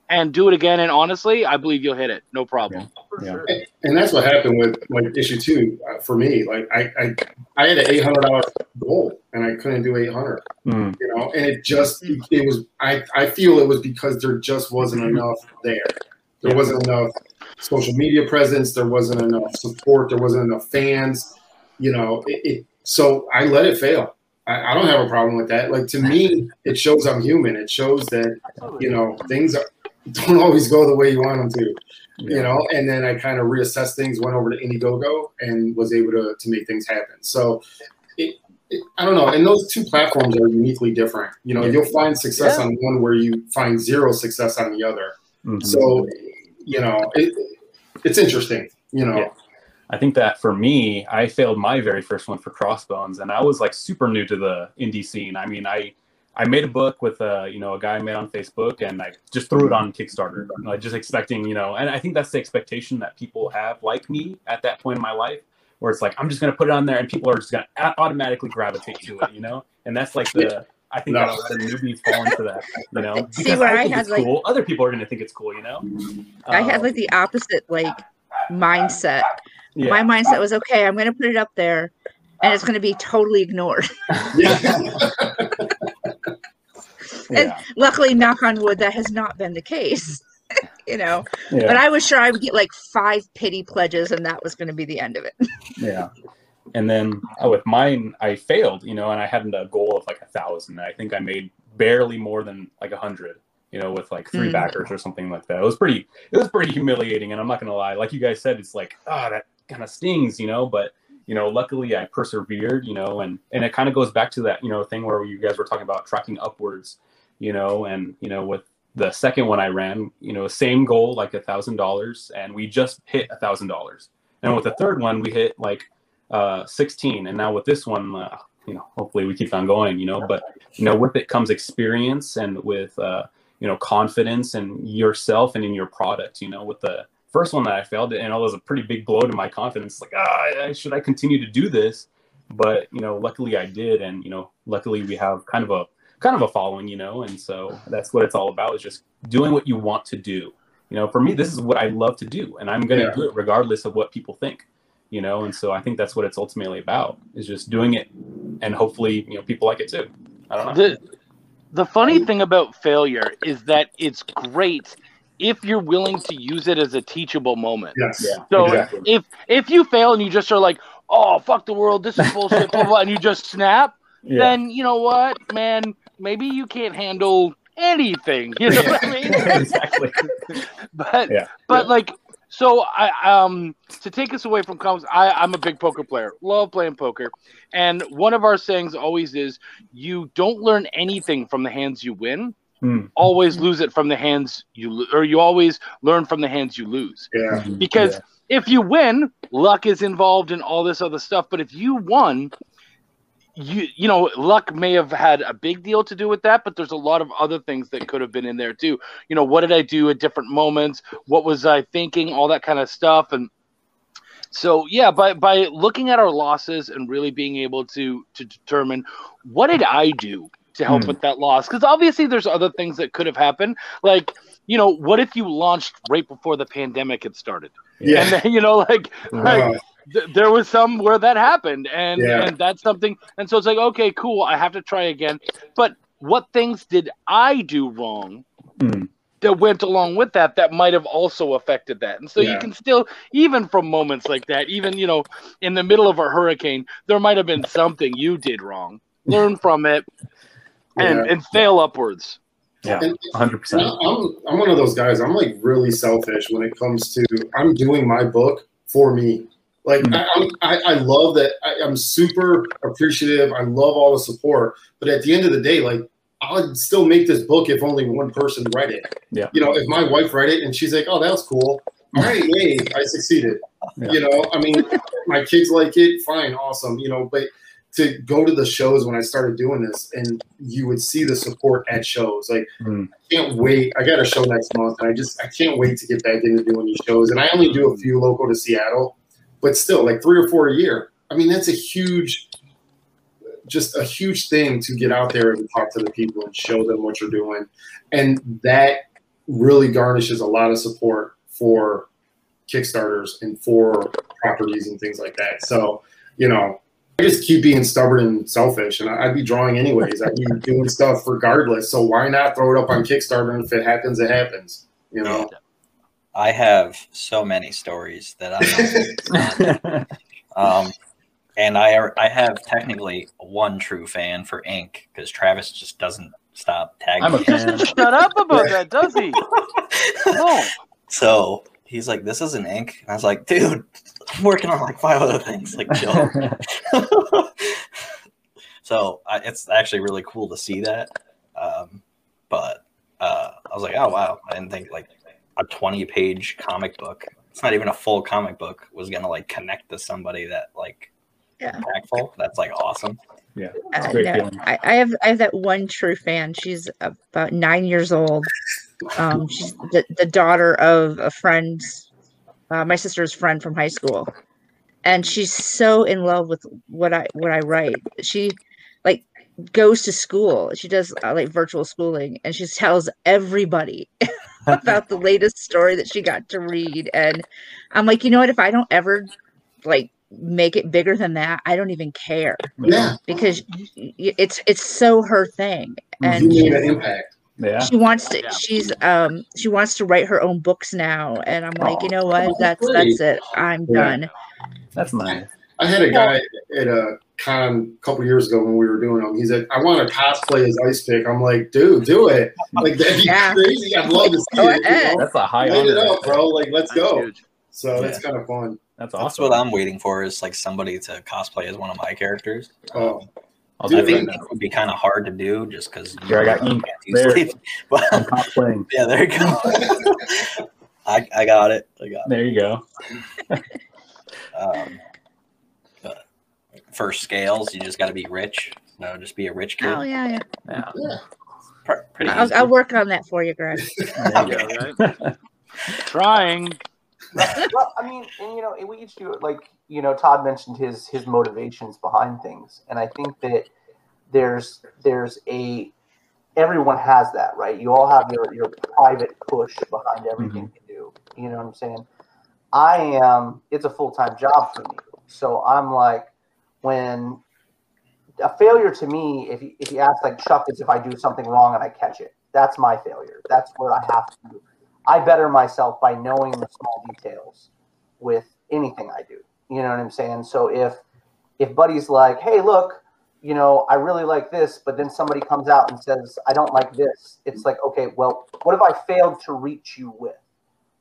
and do it again. And honestly, I believe you'll hit it, no problem. Yeah. and that's what happened with like issue two uh, for me. Like I, I, I had an eight hundred dollar goal, and I couldn't do eight hundred. Mm. You know, and it just it was. I I feel it was because there just wasn't enough there. There Yeah. wasn't enough social media presence. There wasn't enough support. There wasn't enough fans. You know, it. it so I let it fail. I, I don't have a problem with that. Like to me, it shows I'm human. It shows that you know things are, <laughs> don't always go the way you want them to you know and then i kind of reassessed things went over to indiegogo and was able to, to make things happen so it, it, i don't know and those two platforms are uniquely different you know you'll find success Yeah. on one where you find zero success on the other Mhm. so you know it, it's interesting you know Yeah. I think that for me, I failed my very first one for Crossbones, and I was like super new to the indie scene. I mean, I I made a book with a you know a guy I met on Facebook, and I just threw it on Kickstarter, like just expecting you know, and I think that's the expectation that people have, like me, at that point in my life, where it's like I'm just gonna put it on there, and people are just gonna automatically gravitate to it, you know, and that's like the I think No. that the newbies fall into that, you know, <laughs> See, because where I I think had, like- cool. Other people are gonna think it's cool, you know. I had Um, like the opposite like mindset. yeah. My mindset was okay. I'm going to put it up there, and it's going to be totally ignored. <laughs> yeah yeah. Luckily, knock on wood, that has not been the case. <laughs> you know, yeah. but I was sure I would get like five pity pledges, and that was going to be the end of it. Yeah. And then uh, with mine, I failed, you know, and I had a goal of like a thousand. I think I made barely more than like a hundred, you know, with like three Mm. backers or something like that. It was pretty, it was pretty humiliating. And I'm not going to lie. Like you guys said, it's like, ah, that kind of stings, you know, but you know, luckily I persevered, you know, and, and it kind of goes back to that, you know, thing where you guys were talking about tracking upwards, you know, and, you know, with the second one I ran, you know, same goal, like a thousand dollars, and we just hit a thousand dollars. And with the third one, we hit like uh, 16. And now with this one, uh, you know, hopefully we keep on going, you know, but, you know, with it comes experience and with, uh, you know, confidence in yourself and in your product, you know, with the first one that I failed, and it was a pretty big blow to my confidence. Like, ah, should I continue to do this? But, you know, luckily I did. And, you know, luckily we have kind of a, kind of a following, you know, and so that's what it's all about is just doing what you want to do. You know, for me, this is what I love to do, and I'm going to Yeah. do it regardless of what people think you know and so i think that's what it's ultimately about is just doing it and hopefully you know people like it too i don't know The the funny thing about failure is that it's great if you're willing to use it as a teachable moment. yes yeah So exactly if if you fail and you just are like, oh fuck the world, this is bullshit, blah, blah, blah, and you just snap, yeah then you know what, man, maybe you can't handle anything. <laughs> You know what I mean? <laughs> exactly But Yeah. but like So I um to take us away from comics, I, I'm a big poker player. Love playing poker. And one of our sayings always is you don't learn anything from the hands you win. Hmm. Always lose it from the hands you lo- or you always learn from the hands you lose. Yeah. Because Yeah. if you win, luck is involved in all this other stuff. But if you won, you you know luck may have had a big deal to do with that but there's a lot of other things that could have been in there too. You know what did i do at different moments? What was i thinking? All that kind of stuff. And so yeah by by looking at our losses and really being able to to determine what did i do to help Hmm. with that loss? Because obviously there's other things that could have happened. Like you know what if you launched right before the pandemic had started? Yeah. and then you know like like th- there was some where that happened and Yeah. and that's something and so it's like okay cool i have to try again but what things did i do wrong Hmm. that went along with that that might have also affected that and so you can still even from moments like that even you know in the middle of a hurricane there might have been something you did wrong learn from it and Yeah. and fail upwards Yeah, 100%. I'm I'm one of those guys. I'm like really selfish when it comes to I'm doing my book for me. Like Mm. I, I, I love that. I, I'm super appreciative. I love all the support. But at the end of the day, like I'll still make this book if only one person read it. Yeah. You know, if my wife read it and she's like, "Oh, that was cool," all right, yay, I succeeded. Yeah. You know, I mean, my kids like it, fine, awesome. You know, but to go to the shows when I started doing this, and you would see the support at shows. Like, Mm. I can't wait. I got a show next month, and I just I can't wait to get back into doing these shows. And I only do a few local to Seattle, but still, like three or four a year. I mean, that's a huge, just a huge thing to get out there and talk to the people and show them what you're doing, and that really garnishes a lot of support for Kickstarters and for properties and things like that. So, you know, I just keep being stubborn and selfish, and I'd be drawing anyways. I'd be doing stuff regardless. So why not throw it up on Kickstarter? And if it happens, it happens. You know. I have so many stories that I'm <laughs> um, and I I have technically one true fan for Ink because Travis just doesn't stop tagging. I'm a fan. Shut up about that, does he? <laughs> No. So he's like, "This isn't Ink," and I was like, "Dude, I'm working on like five other things. Like, chill." <laughs> so I, it's actually really cool to see that. Um, but uh, I was like, "Oh wow!" I didn't think like a 20 page comic book. It's not even a full comic book. Was gonna like connect to somebody that like Yeah. impactful. That's like awesome. yeah, Uh, great no. I, I have I have that one true fan. She's about nine years old. Um, she's the, the daughter of a friend, uh, my sister's friend from high school, and she's so in love with what I what I write. She like goes to school. She does uh, like virtual schooling, and she tells everybody <laughs> <laughs> about the latest story that she got to read. And I'm like, you know what? If I don't ever like make it bigger than that, I don't even care Yeah. because y- y- it's it's so her thing and you she, made an impact. Yeah. she wants to Yeah. she's um she wants to write her own books now and i'm like you know what Oh, that's that's it i'm Yeah. done That's nice. I had a guy at a con a couple years ago when we were doing them. He said, "I want to cosplay as Ice Pick." I'm like, "Dude, do it! Like that'd be Yeah. crazy. I'd love to see Go it. You know? That's a high Light it honor. up, bro! Like, let's That's go." huge. So that's kind of fun. That's That's awesome. what I'm waiting for is like somebody to cosplay as one of my characters. Oh, I'll Dude, I think it. it would be kind of hard to do just because Here, I got ink. There. <laughs> But I'm cosplaying. <laughs> yeah, there you go. <laughs> I, I got it. I got There you go. Um, but for scales, you just got to be rich. No, just be a rich kid. oh yeah, Yeah. yeah. Pr- Pretty. I'll. I'll work on that for you greg <laughs> There you go. right? Trying. well, I mean, and you know, we each do it. Like you know, Todd mentioned his his motivations behind things, and I think that there's there's a everyone has that, right? You all have your your private push behind everything mm-hmm. you do. You know what I'm saying? I am. It's a full time job for me, so I'm like, when a failure to me, if you, if you ask like Chuck, is if I do something wrong and I catch it. That's my failure. That's where I have to. I better myself by knowing the small details with anything I do. You know what I'm saying? So if if Buddy's like, "Hey, look, you know, I really like this," but then somebody comes out and says, "I don't like this," it's like, okay, well, what have I failed to reach you with?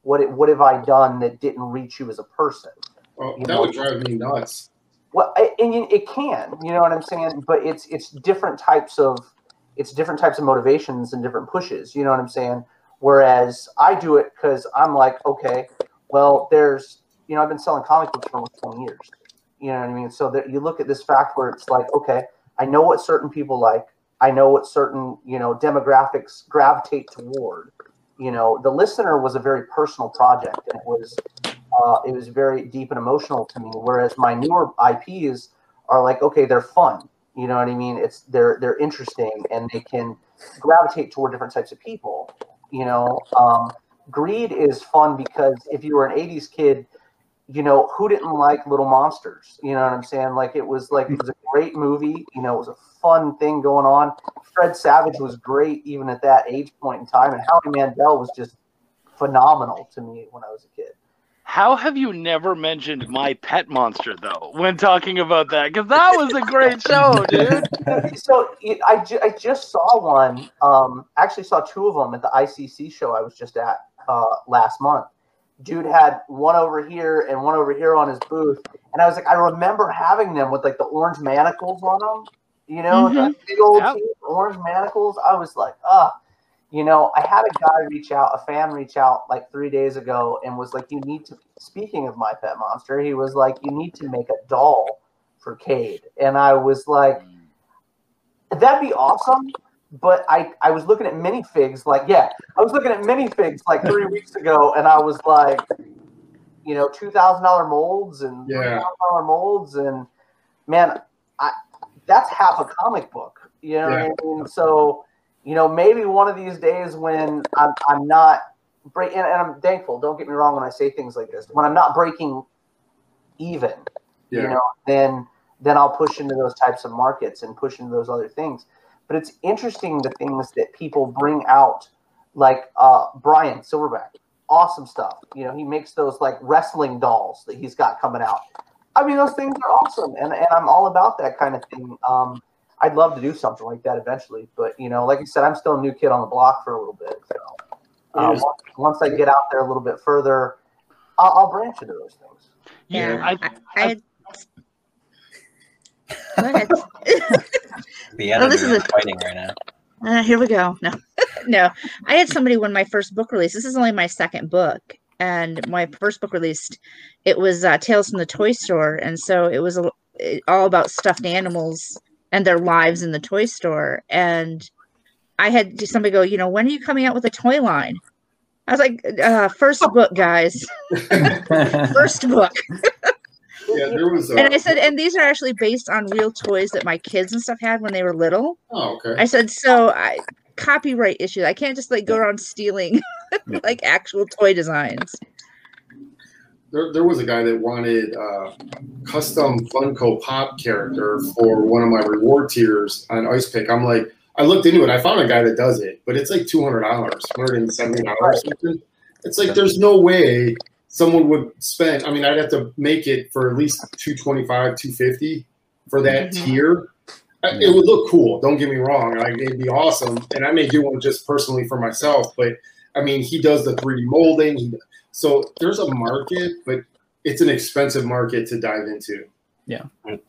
what it, what have I done that didn't reach you as a person? Well, You that know- would drive me nuts. Well, and it can, you know what I'm saying? But it's it's different types of it's different types of motivations and different pushes. You know what I'm saying? Whereas I do it because I'm like, okay, well, there's you know I've been selling comic books for almost 20 years. You know what I mean? So that you look at this fact where it's like, okay, I know what certain people like. I know what certain you know demographics gravitate toward. You know, the listener was a very personal project, and it was uh, it was very deep and emotional to me. Whereas my newer IPs are like, okay, they're fun. You know what I mean? It's they're they're interesting and they can gravitate toward different types of people. You know, um, Greed is fun because if you were an '80s kid, you know who didn't like Little Monsters? You know what I'm saying? Like it was like it was a great movie. You know, it was a fun thing going on. Fred Savage was great even at that age point in time, and Howie Mandel was just phenomenal to me when I was a kid. How have you never mentioned my pet monster though when talking about that? Because that was a great <laughs> show, dude. so it, I, ju- I just saw one. Um, actually saw two of them at the ICC show I was just at uh, last month. Dude had one over here and one over here on his booth, and I was like, I remember having them with like the orange manacles on them. You know, the big old Yep. orange manacles. I was like, ah. You know, I had a guy reach out, a fan reach out like three days ago and was like, You need to, speaking of my pet monster, he was like, You need to make a doll for Cade. And I was like, That'd be awesome. But I, I was looking at minifigs, like, yeah, I was looking at minifigs like three <laughs> weeks ago, and I was like, you know, $2,000 molds and Yeah. $3,000 molds. And man, I, that's half a comic book, you know Yeah. what I mean? So, you know, maybe one of these days when I'm, I'm not break, and, and I'm thankful. Don't get me wrong when I say things like this. When I'm not breaking even, Yeah. you know, then then I'll push into those types of markets and push into those other things. But it's interesting the things that people bring out, like uh, Brian Silverback, awesome stuff. You know, he makes those like wrestling dolls that he's got coming out. I mean, those things are awesome, and, and I'm all about that kind of thing. Um, I'd love to do something like that eventually, but you know, like I said, I'm still a new kid on the block for a little bit. So uh, once- once I get out there a little bit further, I'll, I'll branch into those things. Yeah, Yeah, I, I, I had. Go ahead. <laughs> The Oh, this is is a- fighting right now. Uh, here we go. No, <laughs> no. I had somebody when my first book release. This is only my second book, and my first book released. It was uh, Tales from the Toy Store, and so it was a, it, all about stuffed animals and their lives in the toy store. And I had somebody go, you know, when are you coming out with a toy line? I was like, uh, first book, guys, <laughs> first book. Yeah, there was. A, And I said, and these are actually based on real toys that my kids and stuff had when they were little. oh, okay. I said, so I copyright issue. I can't just like go around stealing <laughs> like actual toy designs. There, there was a guy that wanted uh, custom Funko Pop character for one of my reward tiers on Ice Pick. I'm like, I looked into it. I found a guy that does it, but it's like two hundred dollars, hundred and seventy dollars. something. It's like there's no way someone would spend. I mean, I'd have to make it for at least two twenty five, two fifty for that Mhm. tier. It would look cool. Don't get me wrong. Like it'd be awesome, and I may do one just personally for myself. But I mean, he does the three D molding. He, so there's a market, but it's an expensive market to dive into. Yeah.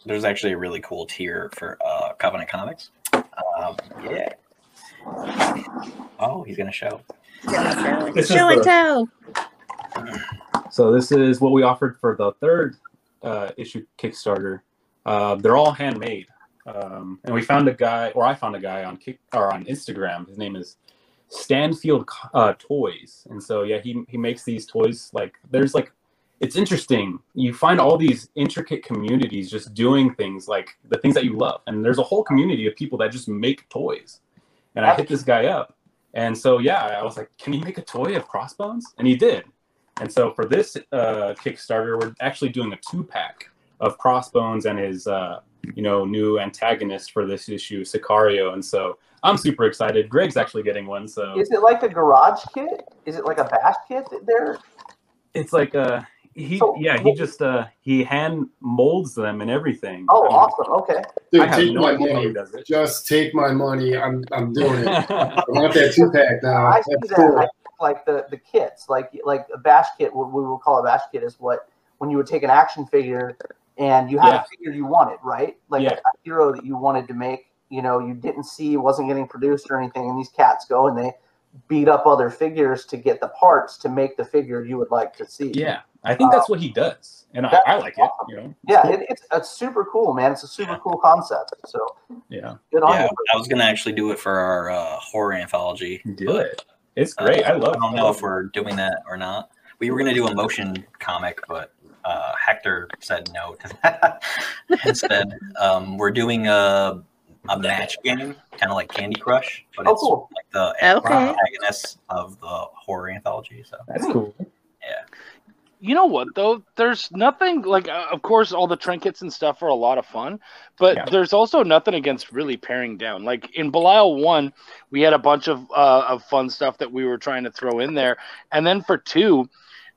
There's actually a really cool tier for uh, Covenant Comics. Um, yeah. Oh, he's gonna show. This Show and tell. So this is what we offered for the third uh, issue Kickstarter. Uh, they're all handmade, um, and we found a guy, or I found a guy on Kick or on Instagram. His name is Stanfield uh, Toys, and so yeah, he he makes these toys. Like there's like, it's interesting. You find all these intricate communities just doing things like the things that you love, and there's a whole community of people that just make toys. And I hit this guy up, and so yeah, I was like, "Can you make a toy of Crossbones?" And he did. And so for this uh, Kickstarter, we're actually doing a two pack of Crossbones and his, uh, you know, new antagonist for this issue, Sicario. And so I'm super excited. Greg's actually getting one, so Is it like a garage kit? Is it like a bash kit there? it's like a he So- yeah he just uh he hand molds them and everything. Oh, I mean, awesome. Okay. Dude, I have take no my idea how he money. does it. Just take my money. I'm I'm doing it. <laughs> I want that two pack now. I see That's that. cool. I, like the the kits, like like a bash kit. What we will call a bash kit is what when you would take an action figure and you had Yeah. a figure you wanted, right? Like Yeah. a, a hero that you wanted to make. You know, you didn't see wasn't getting produced or anything, and these cats go and they beat up other figures to get the parts to make the figure you would like to see. Yeah, I think that's what he does, and I, I like it. You know. It's Yeah, cool. it, it's it's super cool, man. It's a super cool concept. So yeah. good on Yeah, you. I was gonna actually do it for our uh, horror anthology. Do it. It's great. I love. It. I don't know if we're doing that or not. We were gonna do a motion comic, but uh, Hector said no to that. <laughs> Instead, um, we're doing a a match game, kind of like Candy Crush, but Oh, it's cool. like the Okay. protagonist of the horror anthology. So That's cool. Yeah. You know what though? There's nothing like, uh, of course, all the trinkets and stuff are a lot of fun, but Yeah. there's also nothing against really paring down. Like in Belial one, we had a bunch of uh, of fun stuff that we were trying to throw in there, and then for two,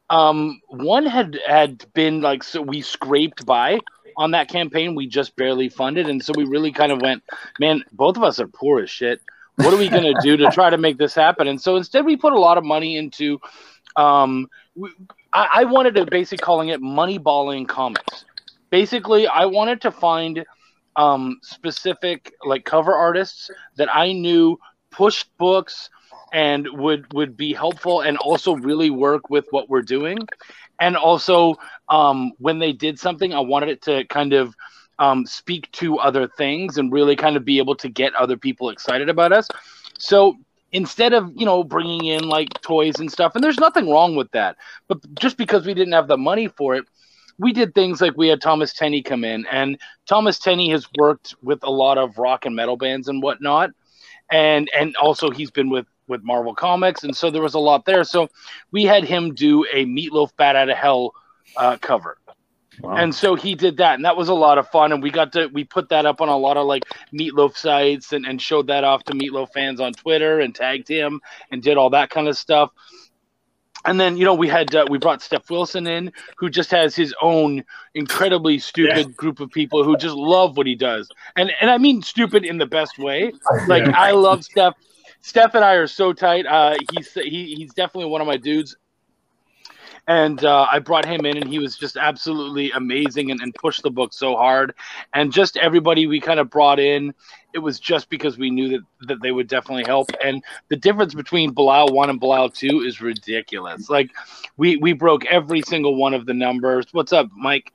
um, one had had been like so we scraped by on that campaign. We just barely funded, and so we really kind of went, man, both of us are poor as shit. What are we gonna do to try to make this happen? And so instead, we put a lot of money into. Um, we, I, I wanted to basically calling it moneyballing comics. Basically, I wanted to find um, specific like cover artists that I knew pushed books and would would be helpful and also really work with what we're doing. And also, um, when they did something, I wanted it to kind of um, speak to other things and really kind of be able to get other people excited about us. So instead of you know bringing in like toys and stuff, and there's nothing wrong with that, but just because we didn't have the money for it, we did things like we had Thomas Tenney come in, and Thomas Tenney has worked with a lot of rock and metal bands and whatnot, and and also he's been with with Marvel Comics, and so there was a lot there. So we had him do a Meatloaf Bat Out of Hell uh, cover, Wow. and so he did that, and that was a lot of fun. And we got to we put that up on a lot of like Meatloaf sites and, and showed that off to Meatloaf fans on Twitter and tagged him and did all that kind of stuff. And then you know we had uh, we brought Steph Wilson in, who just has his own incredibly stupid group of people who just love what he does, and and I mean stupid in the best way. Like I love Steph. Steph and I are so tight. Uh, he's he, he's definitely one of my dudes and uh, I brought him in, and he was just absolutely amazing and, and pushed the book so hard. And just everybody we kind of brought in, it was just because we knew that, that they would definitely help. And the difference between Bilal one and Bilal two is ridiculous. Like we we broke every single one of the numbers. What's up, Mike?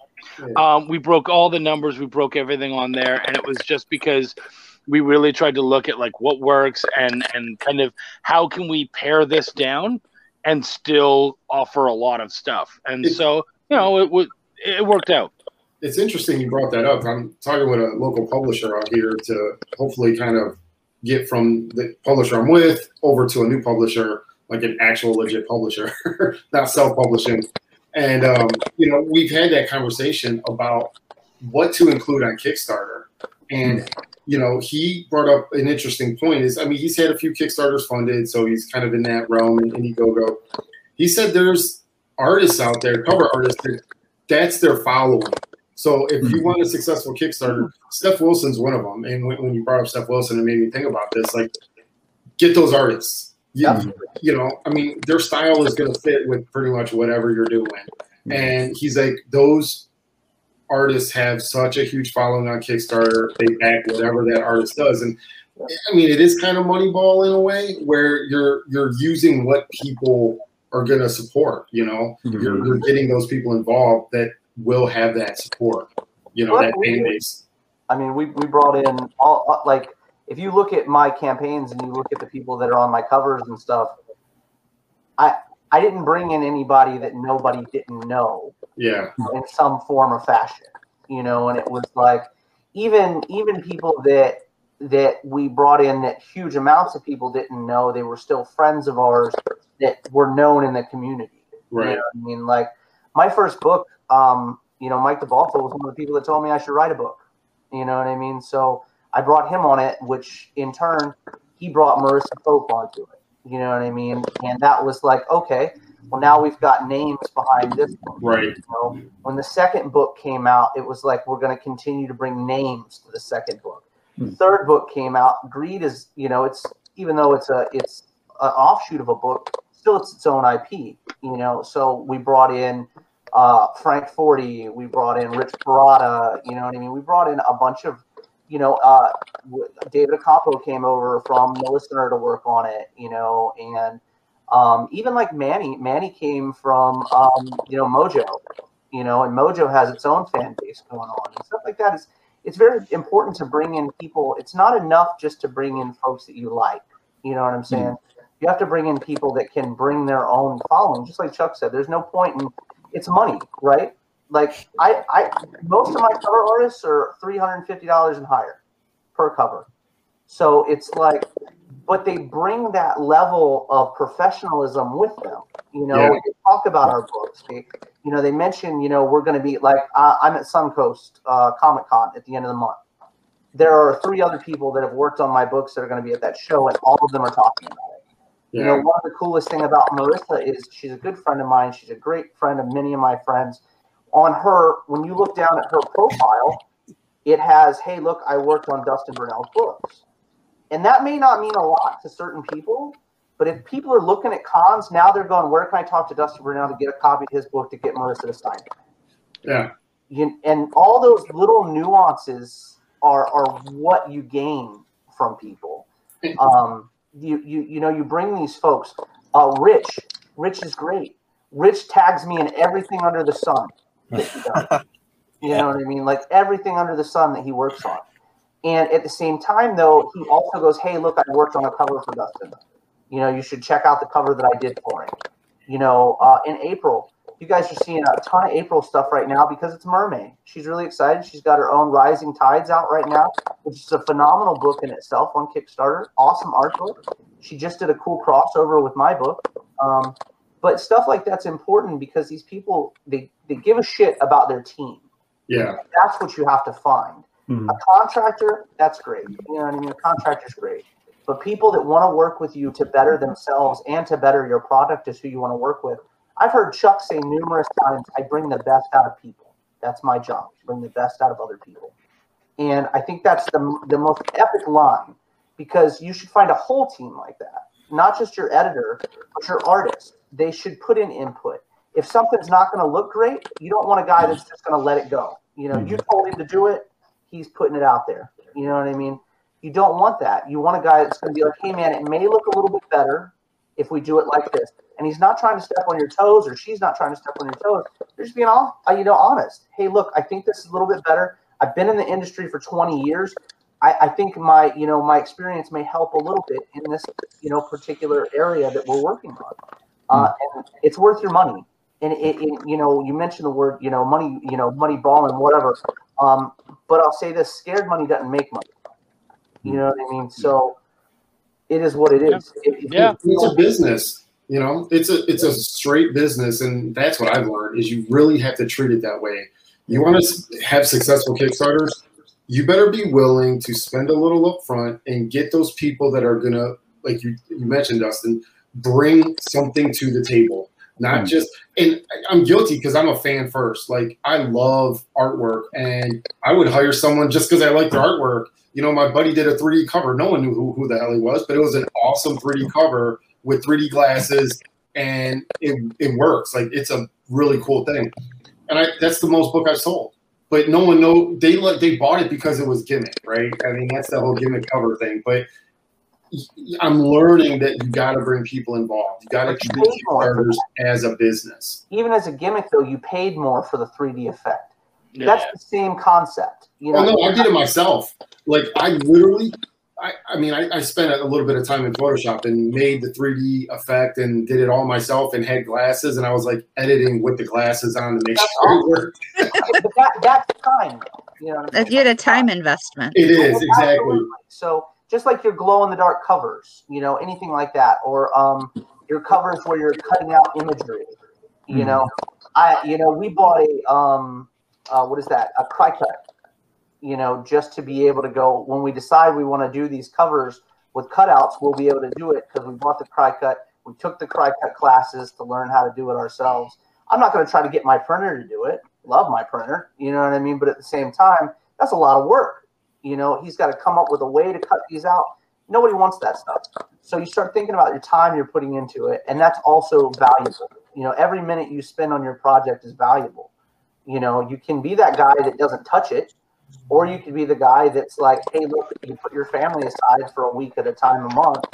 Um, we broke all the numbers. We broke everything on there, and it was just because we really tried to look at like what works and and kind of how can we pare this down and still offer a lot of stuff. And It's- so, you know, it it worked out. It's interesting you brought that up. I'm talking with a local publisher out here to hopefully kind of get from the publisher I'm with over to a new publisher, like an actual legit publisher, <laughs> not self-publishing. And um, you know, we've had that conversation about what to include on Kickstarter. And you know, he brought up an interesting point. Is I mean, he's had a few Kickstarters funded, so he's kind of in that realm in Indiegogo. He said there's artists out there, cover artists, that that's their following. So if you hmm. want a successful Kickstarter, Steph Wilson's one of them. And when, when you brought up Steph Wilson, it made me think about this. Like, get those artists. Yeah, you know, I mean, their style is going to fit with pretty much whatever you're doing. Hmm. And he's like, those artists have such a huge following on Kickstarter. They back whatever that artist does, and I mean, it is kind of Moneyball in a way where you're you're using what people are going to support. You know, mm-hmm. you're, you're getting those people involved that will have that support. You know, Well, that fan base. I mean, we, we brought in all all- like if you look at my campaigns and you look at the people that are on my covers and stuff, I I didn't bring in anybody that nobody didn't know Yeah, in some form or fashion, you know. And it was like even even people that that we brought in that huge amounts of people didn't know they were still friends of ours that were known in the community. You right. know I mean, like my first book, um, you know, Mike DeBalto was one of the people that told me I should write a book. You know what I mean? So I brought him on it, which in turn he brought Marissa Pope onto it. You know what I mean? And that was like, okay, well now we've got names behind this book. Right. You know, when the second book came out, it was like we're going to continue to bring names to the second book. Hmm. Third book came out. Greed is, you know, it's even though it's a it's an offshoot of a book, still it's its own IP, you know. So we brought in uh, Frank Forte, we brought in Rich Parada, you know what I mean. We brought in a bunch of, you know, uh, David Acampo came over from the listener to work on it, you know, and um, even like Manny, Manny came from um, you know Mojo, you know, and Mojo has its own fan base going on and stuff like that. It's it's very important to bring in people. It's not enough just to bring in folks that you like. You know what I'm saying? You have to bring in people that can bring their own following. Just like Chuck said, there's no point in it's money, right? Like I, I most of my cover artists are three hundred and fifty dollars and higher per cover. So it's like, but they bring that level of professionalism with them. You know, Yeah. they talk about our books. They, you know, they mention, you know, we're going to be like, uh, I'm at Suncoast uh, Comic Con at the end of the month. There are three other people that have worked on my books that are going to be at that show, and all of them are talking about it. You know, one of the coolest thing about Marissa is she's a good friend of mine. She's a great friend of many of my friends. On her, when you look down at her profile, it has, "Hey, look, I worked on Dustin Burnell's books," and that may not mean a lot to certain people. But if people are looking at cons now, they're going, "Where can I talk to Dustin Burnell to get a copy of his book to get Marissa to sign it?" Yeah. you, and all those little nuances are are what you gain from people. Um, you you you know you bring these folks. Uh, Rich, Rich is great. Rich tags me in everything under the sun. that he does. <laughs> you know what I mean? Like everything under the sun that he works on. And at the same time, though, he also goes, "Hey, look, I worked on a cover for Dustin. You know, you should check out the cover that I did for him." You know, uh, in April, you guys are seeing a ton of April stuff right now because it's Mermaid. She's really excited. She's got her own Rising Tides out right now, which is a phenomenal book in itself on Kickstarter. Awesome art book. She just did a cool crossover with my book. Um, but stuff like that's important because these people they they give a shit about their team. Yeah. That's what you have to find. Mhm. A contractor, that's great. You know what I mean? A contractor's great. But people that want to work with you to better themselves and to better your product is who you want to work with. I've heard Chuck say numerous times, I bring the best out of people. That's my job, bring the best out of other people. And I think that's the, the most epic line because you should find a whole team like that. Not just your editor, but your artist. They should put in input. If something's not going to look great, you don't want a guy that's just going to let it go. You know, you told him to do it, he's putting it out there. You know what I mean? You don't want that. You want a guy that's going to be like, hey, man, it may look a little bit better if we do it like this. And he's not trying to step on your toes, or she's not trying to step on your toes. They're just being all, uh, you know, honest. Hey, look, I think this is a little bit better. I've been in the industry for 20 years. I, I think my, you know, my experience may help a little bit in this, you know, particular area that we're working on. Uh, and it's worth your money. And it, it, you know, you mentioned the word, you know, money, you know, money ball and whatever. Um, but I'll say this: scared money doesn't make money. You know what I mean? So it is what it is. If- if Yeah. It's a business. You know, it's a it's a straight business, and that's what I've learned is you really have to treat it that way. You want to have successful Kickstarters, you better be willing to spend a little upfront and get those people that are gonna, like you you mentioned, Dustin, bring something to the table. Not hmm. just, and I'm guilty because I'm a fan first. Like I love artwork, and I would hire someone just because I like their artwork. You know, my buddy did a 3D cover. No one knew who, who the hell he was, but it was an awesome 3D cover with 3D glasses, and it it works. Like it's a really cool thing, and I that's the most book I've sold. But no one know they like they bought it because it was gimmick, right? I mean that's the whole gimmick cover thing. But I'm learning that you got to bring people involved. You got to treat Kickstarters as a business. even as a gimmick, though, you paid more for the 3D effect. Yeah. That's the same concept. You oh, know, Oh no, I did it myself. Like I literally, I, I mean, I, I spent a little bit of time in Photoshop and made the 3D effect and did it all myself and had glasses and I was like editing with the glasses on to make That's sure it worked. <laughs> but that, that's time. You know, what I'm You had a time investment. It is exactly. So just like your glow in the dark covers, you know, anything like that, or um, your covers where you're cutting out imagery. You know, I you know we bought a um, uh, what is that? A Cricut. You know, just to be able to go when we decide we want to do these covers with cutouts, we'll be able to do it because we bought the Cricut. Cut we took the cry Cricut classes to learn how to do it ourselves. I'm not going to try to get my printer to do it. Love my printer, you know what I mean. But at the same time, that's a lot of work. You know, he's got to come up with a way to cut these out. Nobody wants that stuff. So you start thinking about your time you're putting into it, and that's also valuable. You know, every minute you spend on your project is valuable. You know, you can be that guy that doesn't touch it, or you could be the guy that's like, hey, look, you put your family aside for a week at a time a month,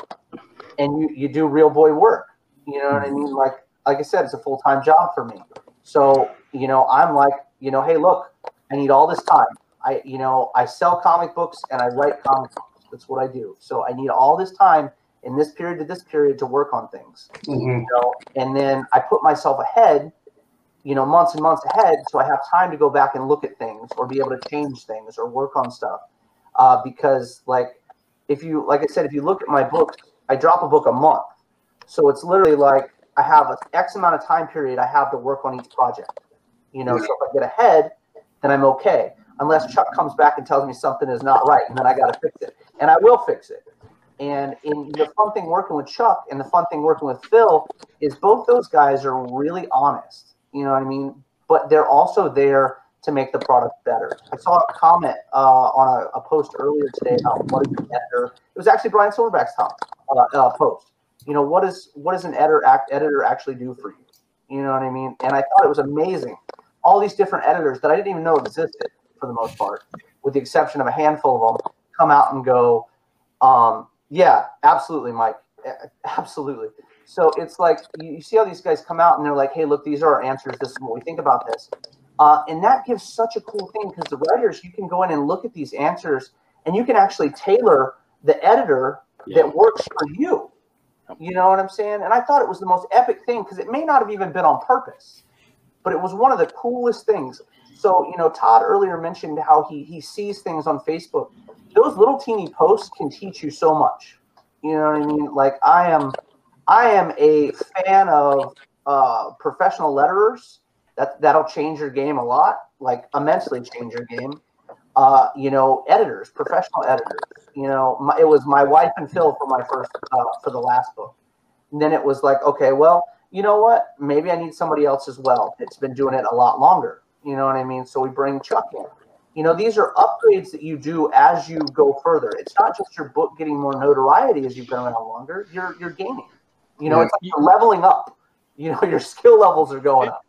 and you you do real boy work. You know what I mean? Like like I said, it's a full time job for me. So you know, I'm like, you know, hey, look, I need all this time. I you know, I sell comic books and I write comic books. That's what I do. So I need all this time in this period to this period to work on things. Mhm. You know, and then I put myself ahead, you know, months and months ahead, so I have time to go back and look at things or be able to change things or work on stuff. Uh, because like if you like I said, if you look at my books, I drop a book a month. So it's literally like I have an X amount of time period I have to work on each project. You know, so if I get ahead, then I'm okay. Unless Chuck comes back and tells me something is not right, and then I got to fix it, and I will fix it. And in the fun thing working with Chuck and the fun thing working with Phil is both those guys are really honest. You know what I mean? But they're also there to make the product better. I saw a comment uh, on a, a post earlier today about what is an editor. It was actually Brian Silverback's uh, uh, post. You know, what is what does an editor act, editor actually do for you? You know what I mean? And I thought it was amazing. All these different editors that I didn't even know existed for the most part, with the exception of a handful of them, come out and go, um, yeah, absolutely, Mike, absolutely. So it's like you, see how these guys come out and they're like, hey, look, these are our answers. This is what we think about this. Uh, and that gives such a cool thing because the writers, you can go in and look at these answers and you can actually tailor the editor that works for you. You know what I'm saying? And I thought it was the most epic thing because it may not have even been on purpose, but it was one of the coolest things. So, you know, Todd earlier mentioned how he he sees things on Facebook. Those little teeny posts can teach you so much. You know what I mean? Like I am I am a fan of uh, professional letterers. That that'll change your game a lot, like immensely change your game. Uh, you know, editors, professional editors. You know, my, it was my wife and Phil for my first uh, for the last book. And then it was like, okay, well, you know what? Maybe I need somebody else as well. It's been doing it a lot longer. You know what I mean? So we bring Chuck in. You know, these are upgrades that you do as you go further. It's not just your book getting more notoriety as you've been around longer. You're you're gaining. You know, Yeah. it's like you're leveling up. You know, <laughs> your skill levels are going up.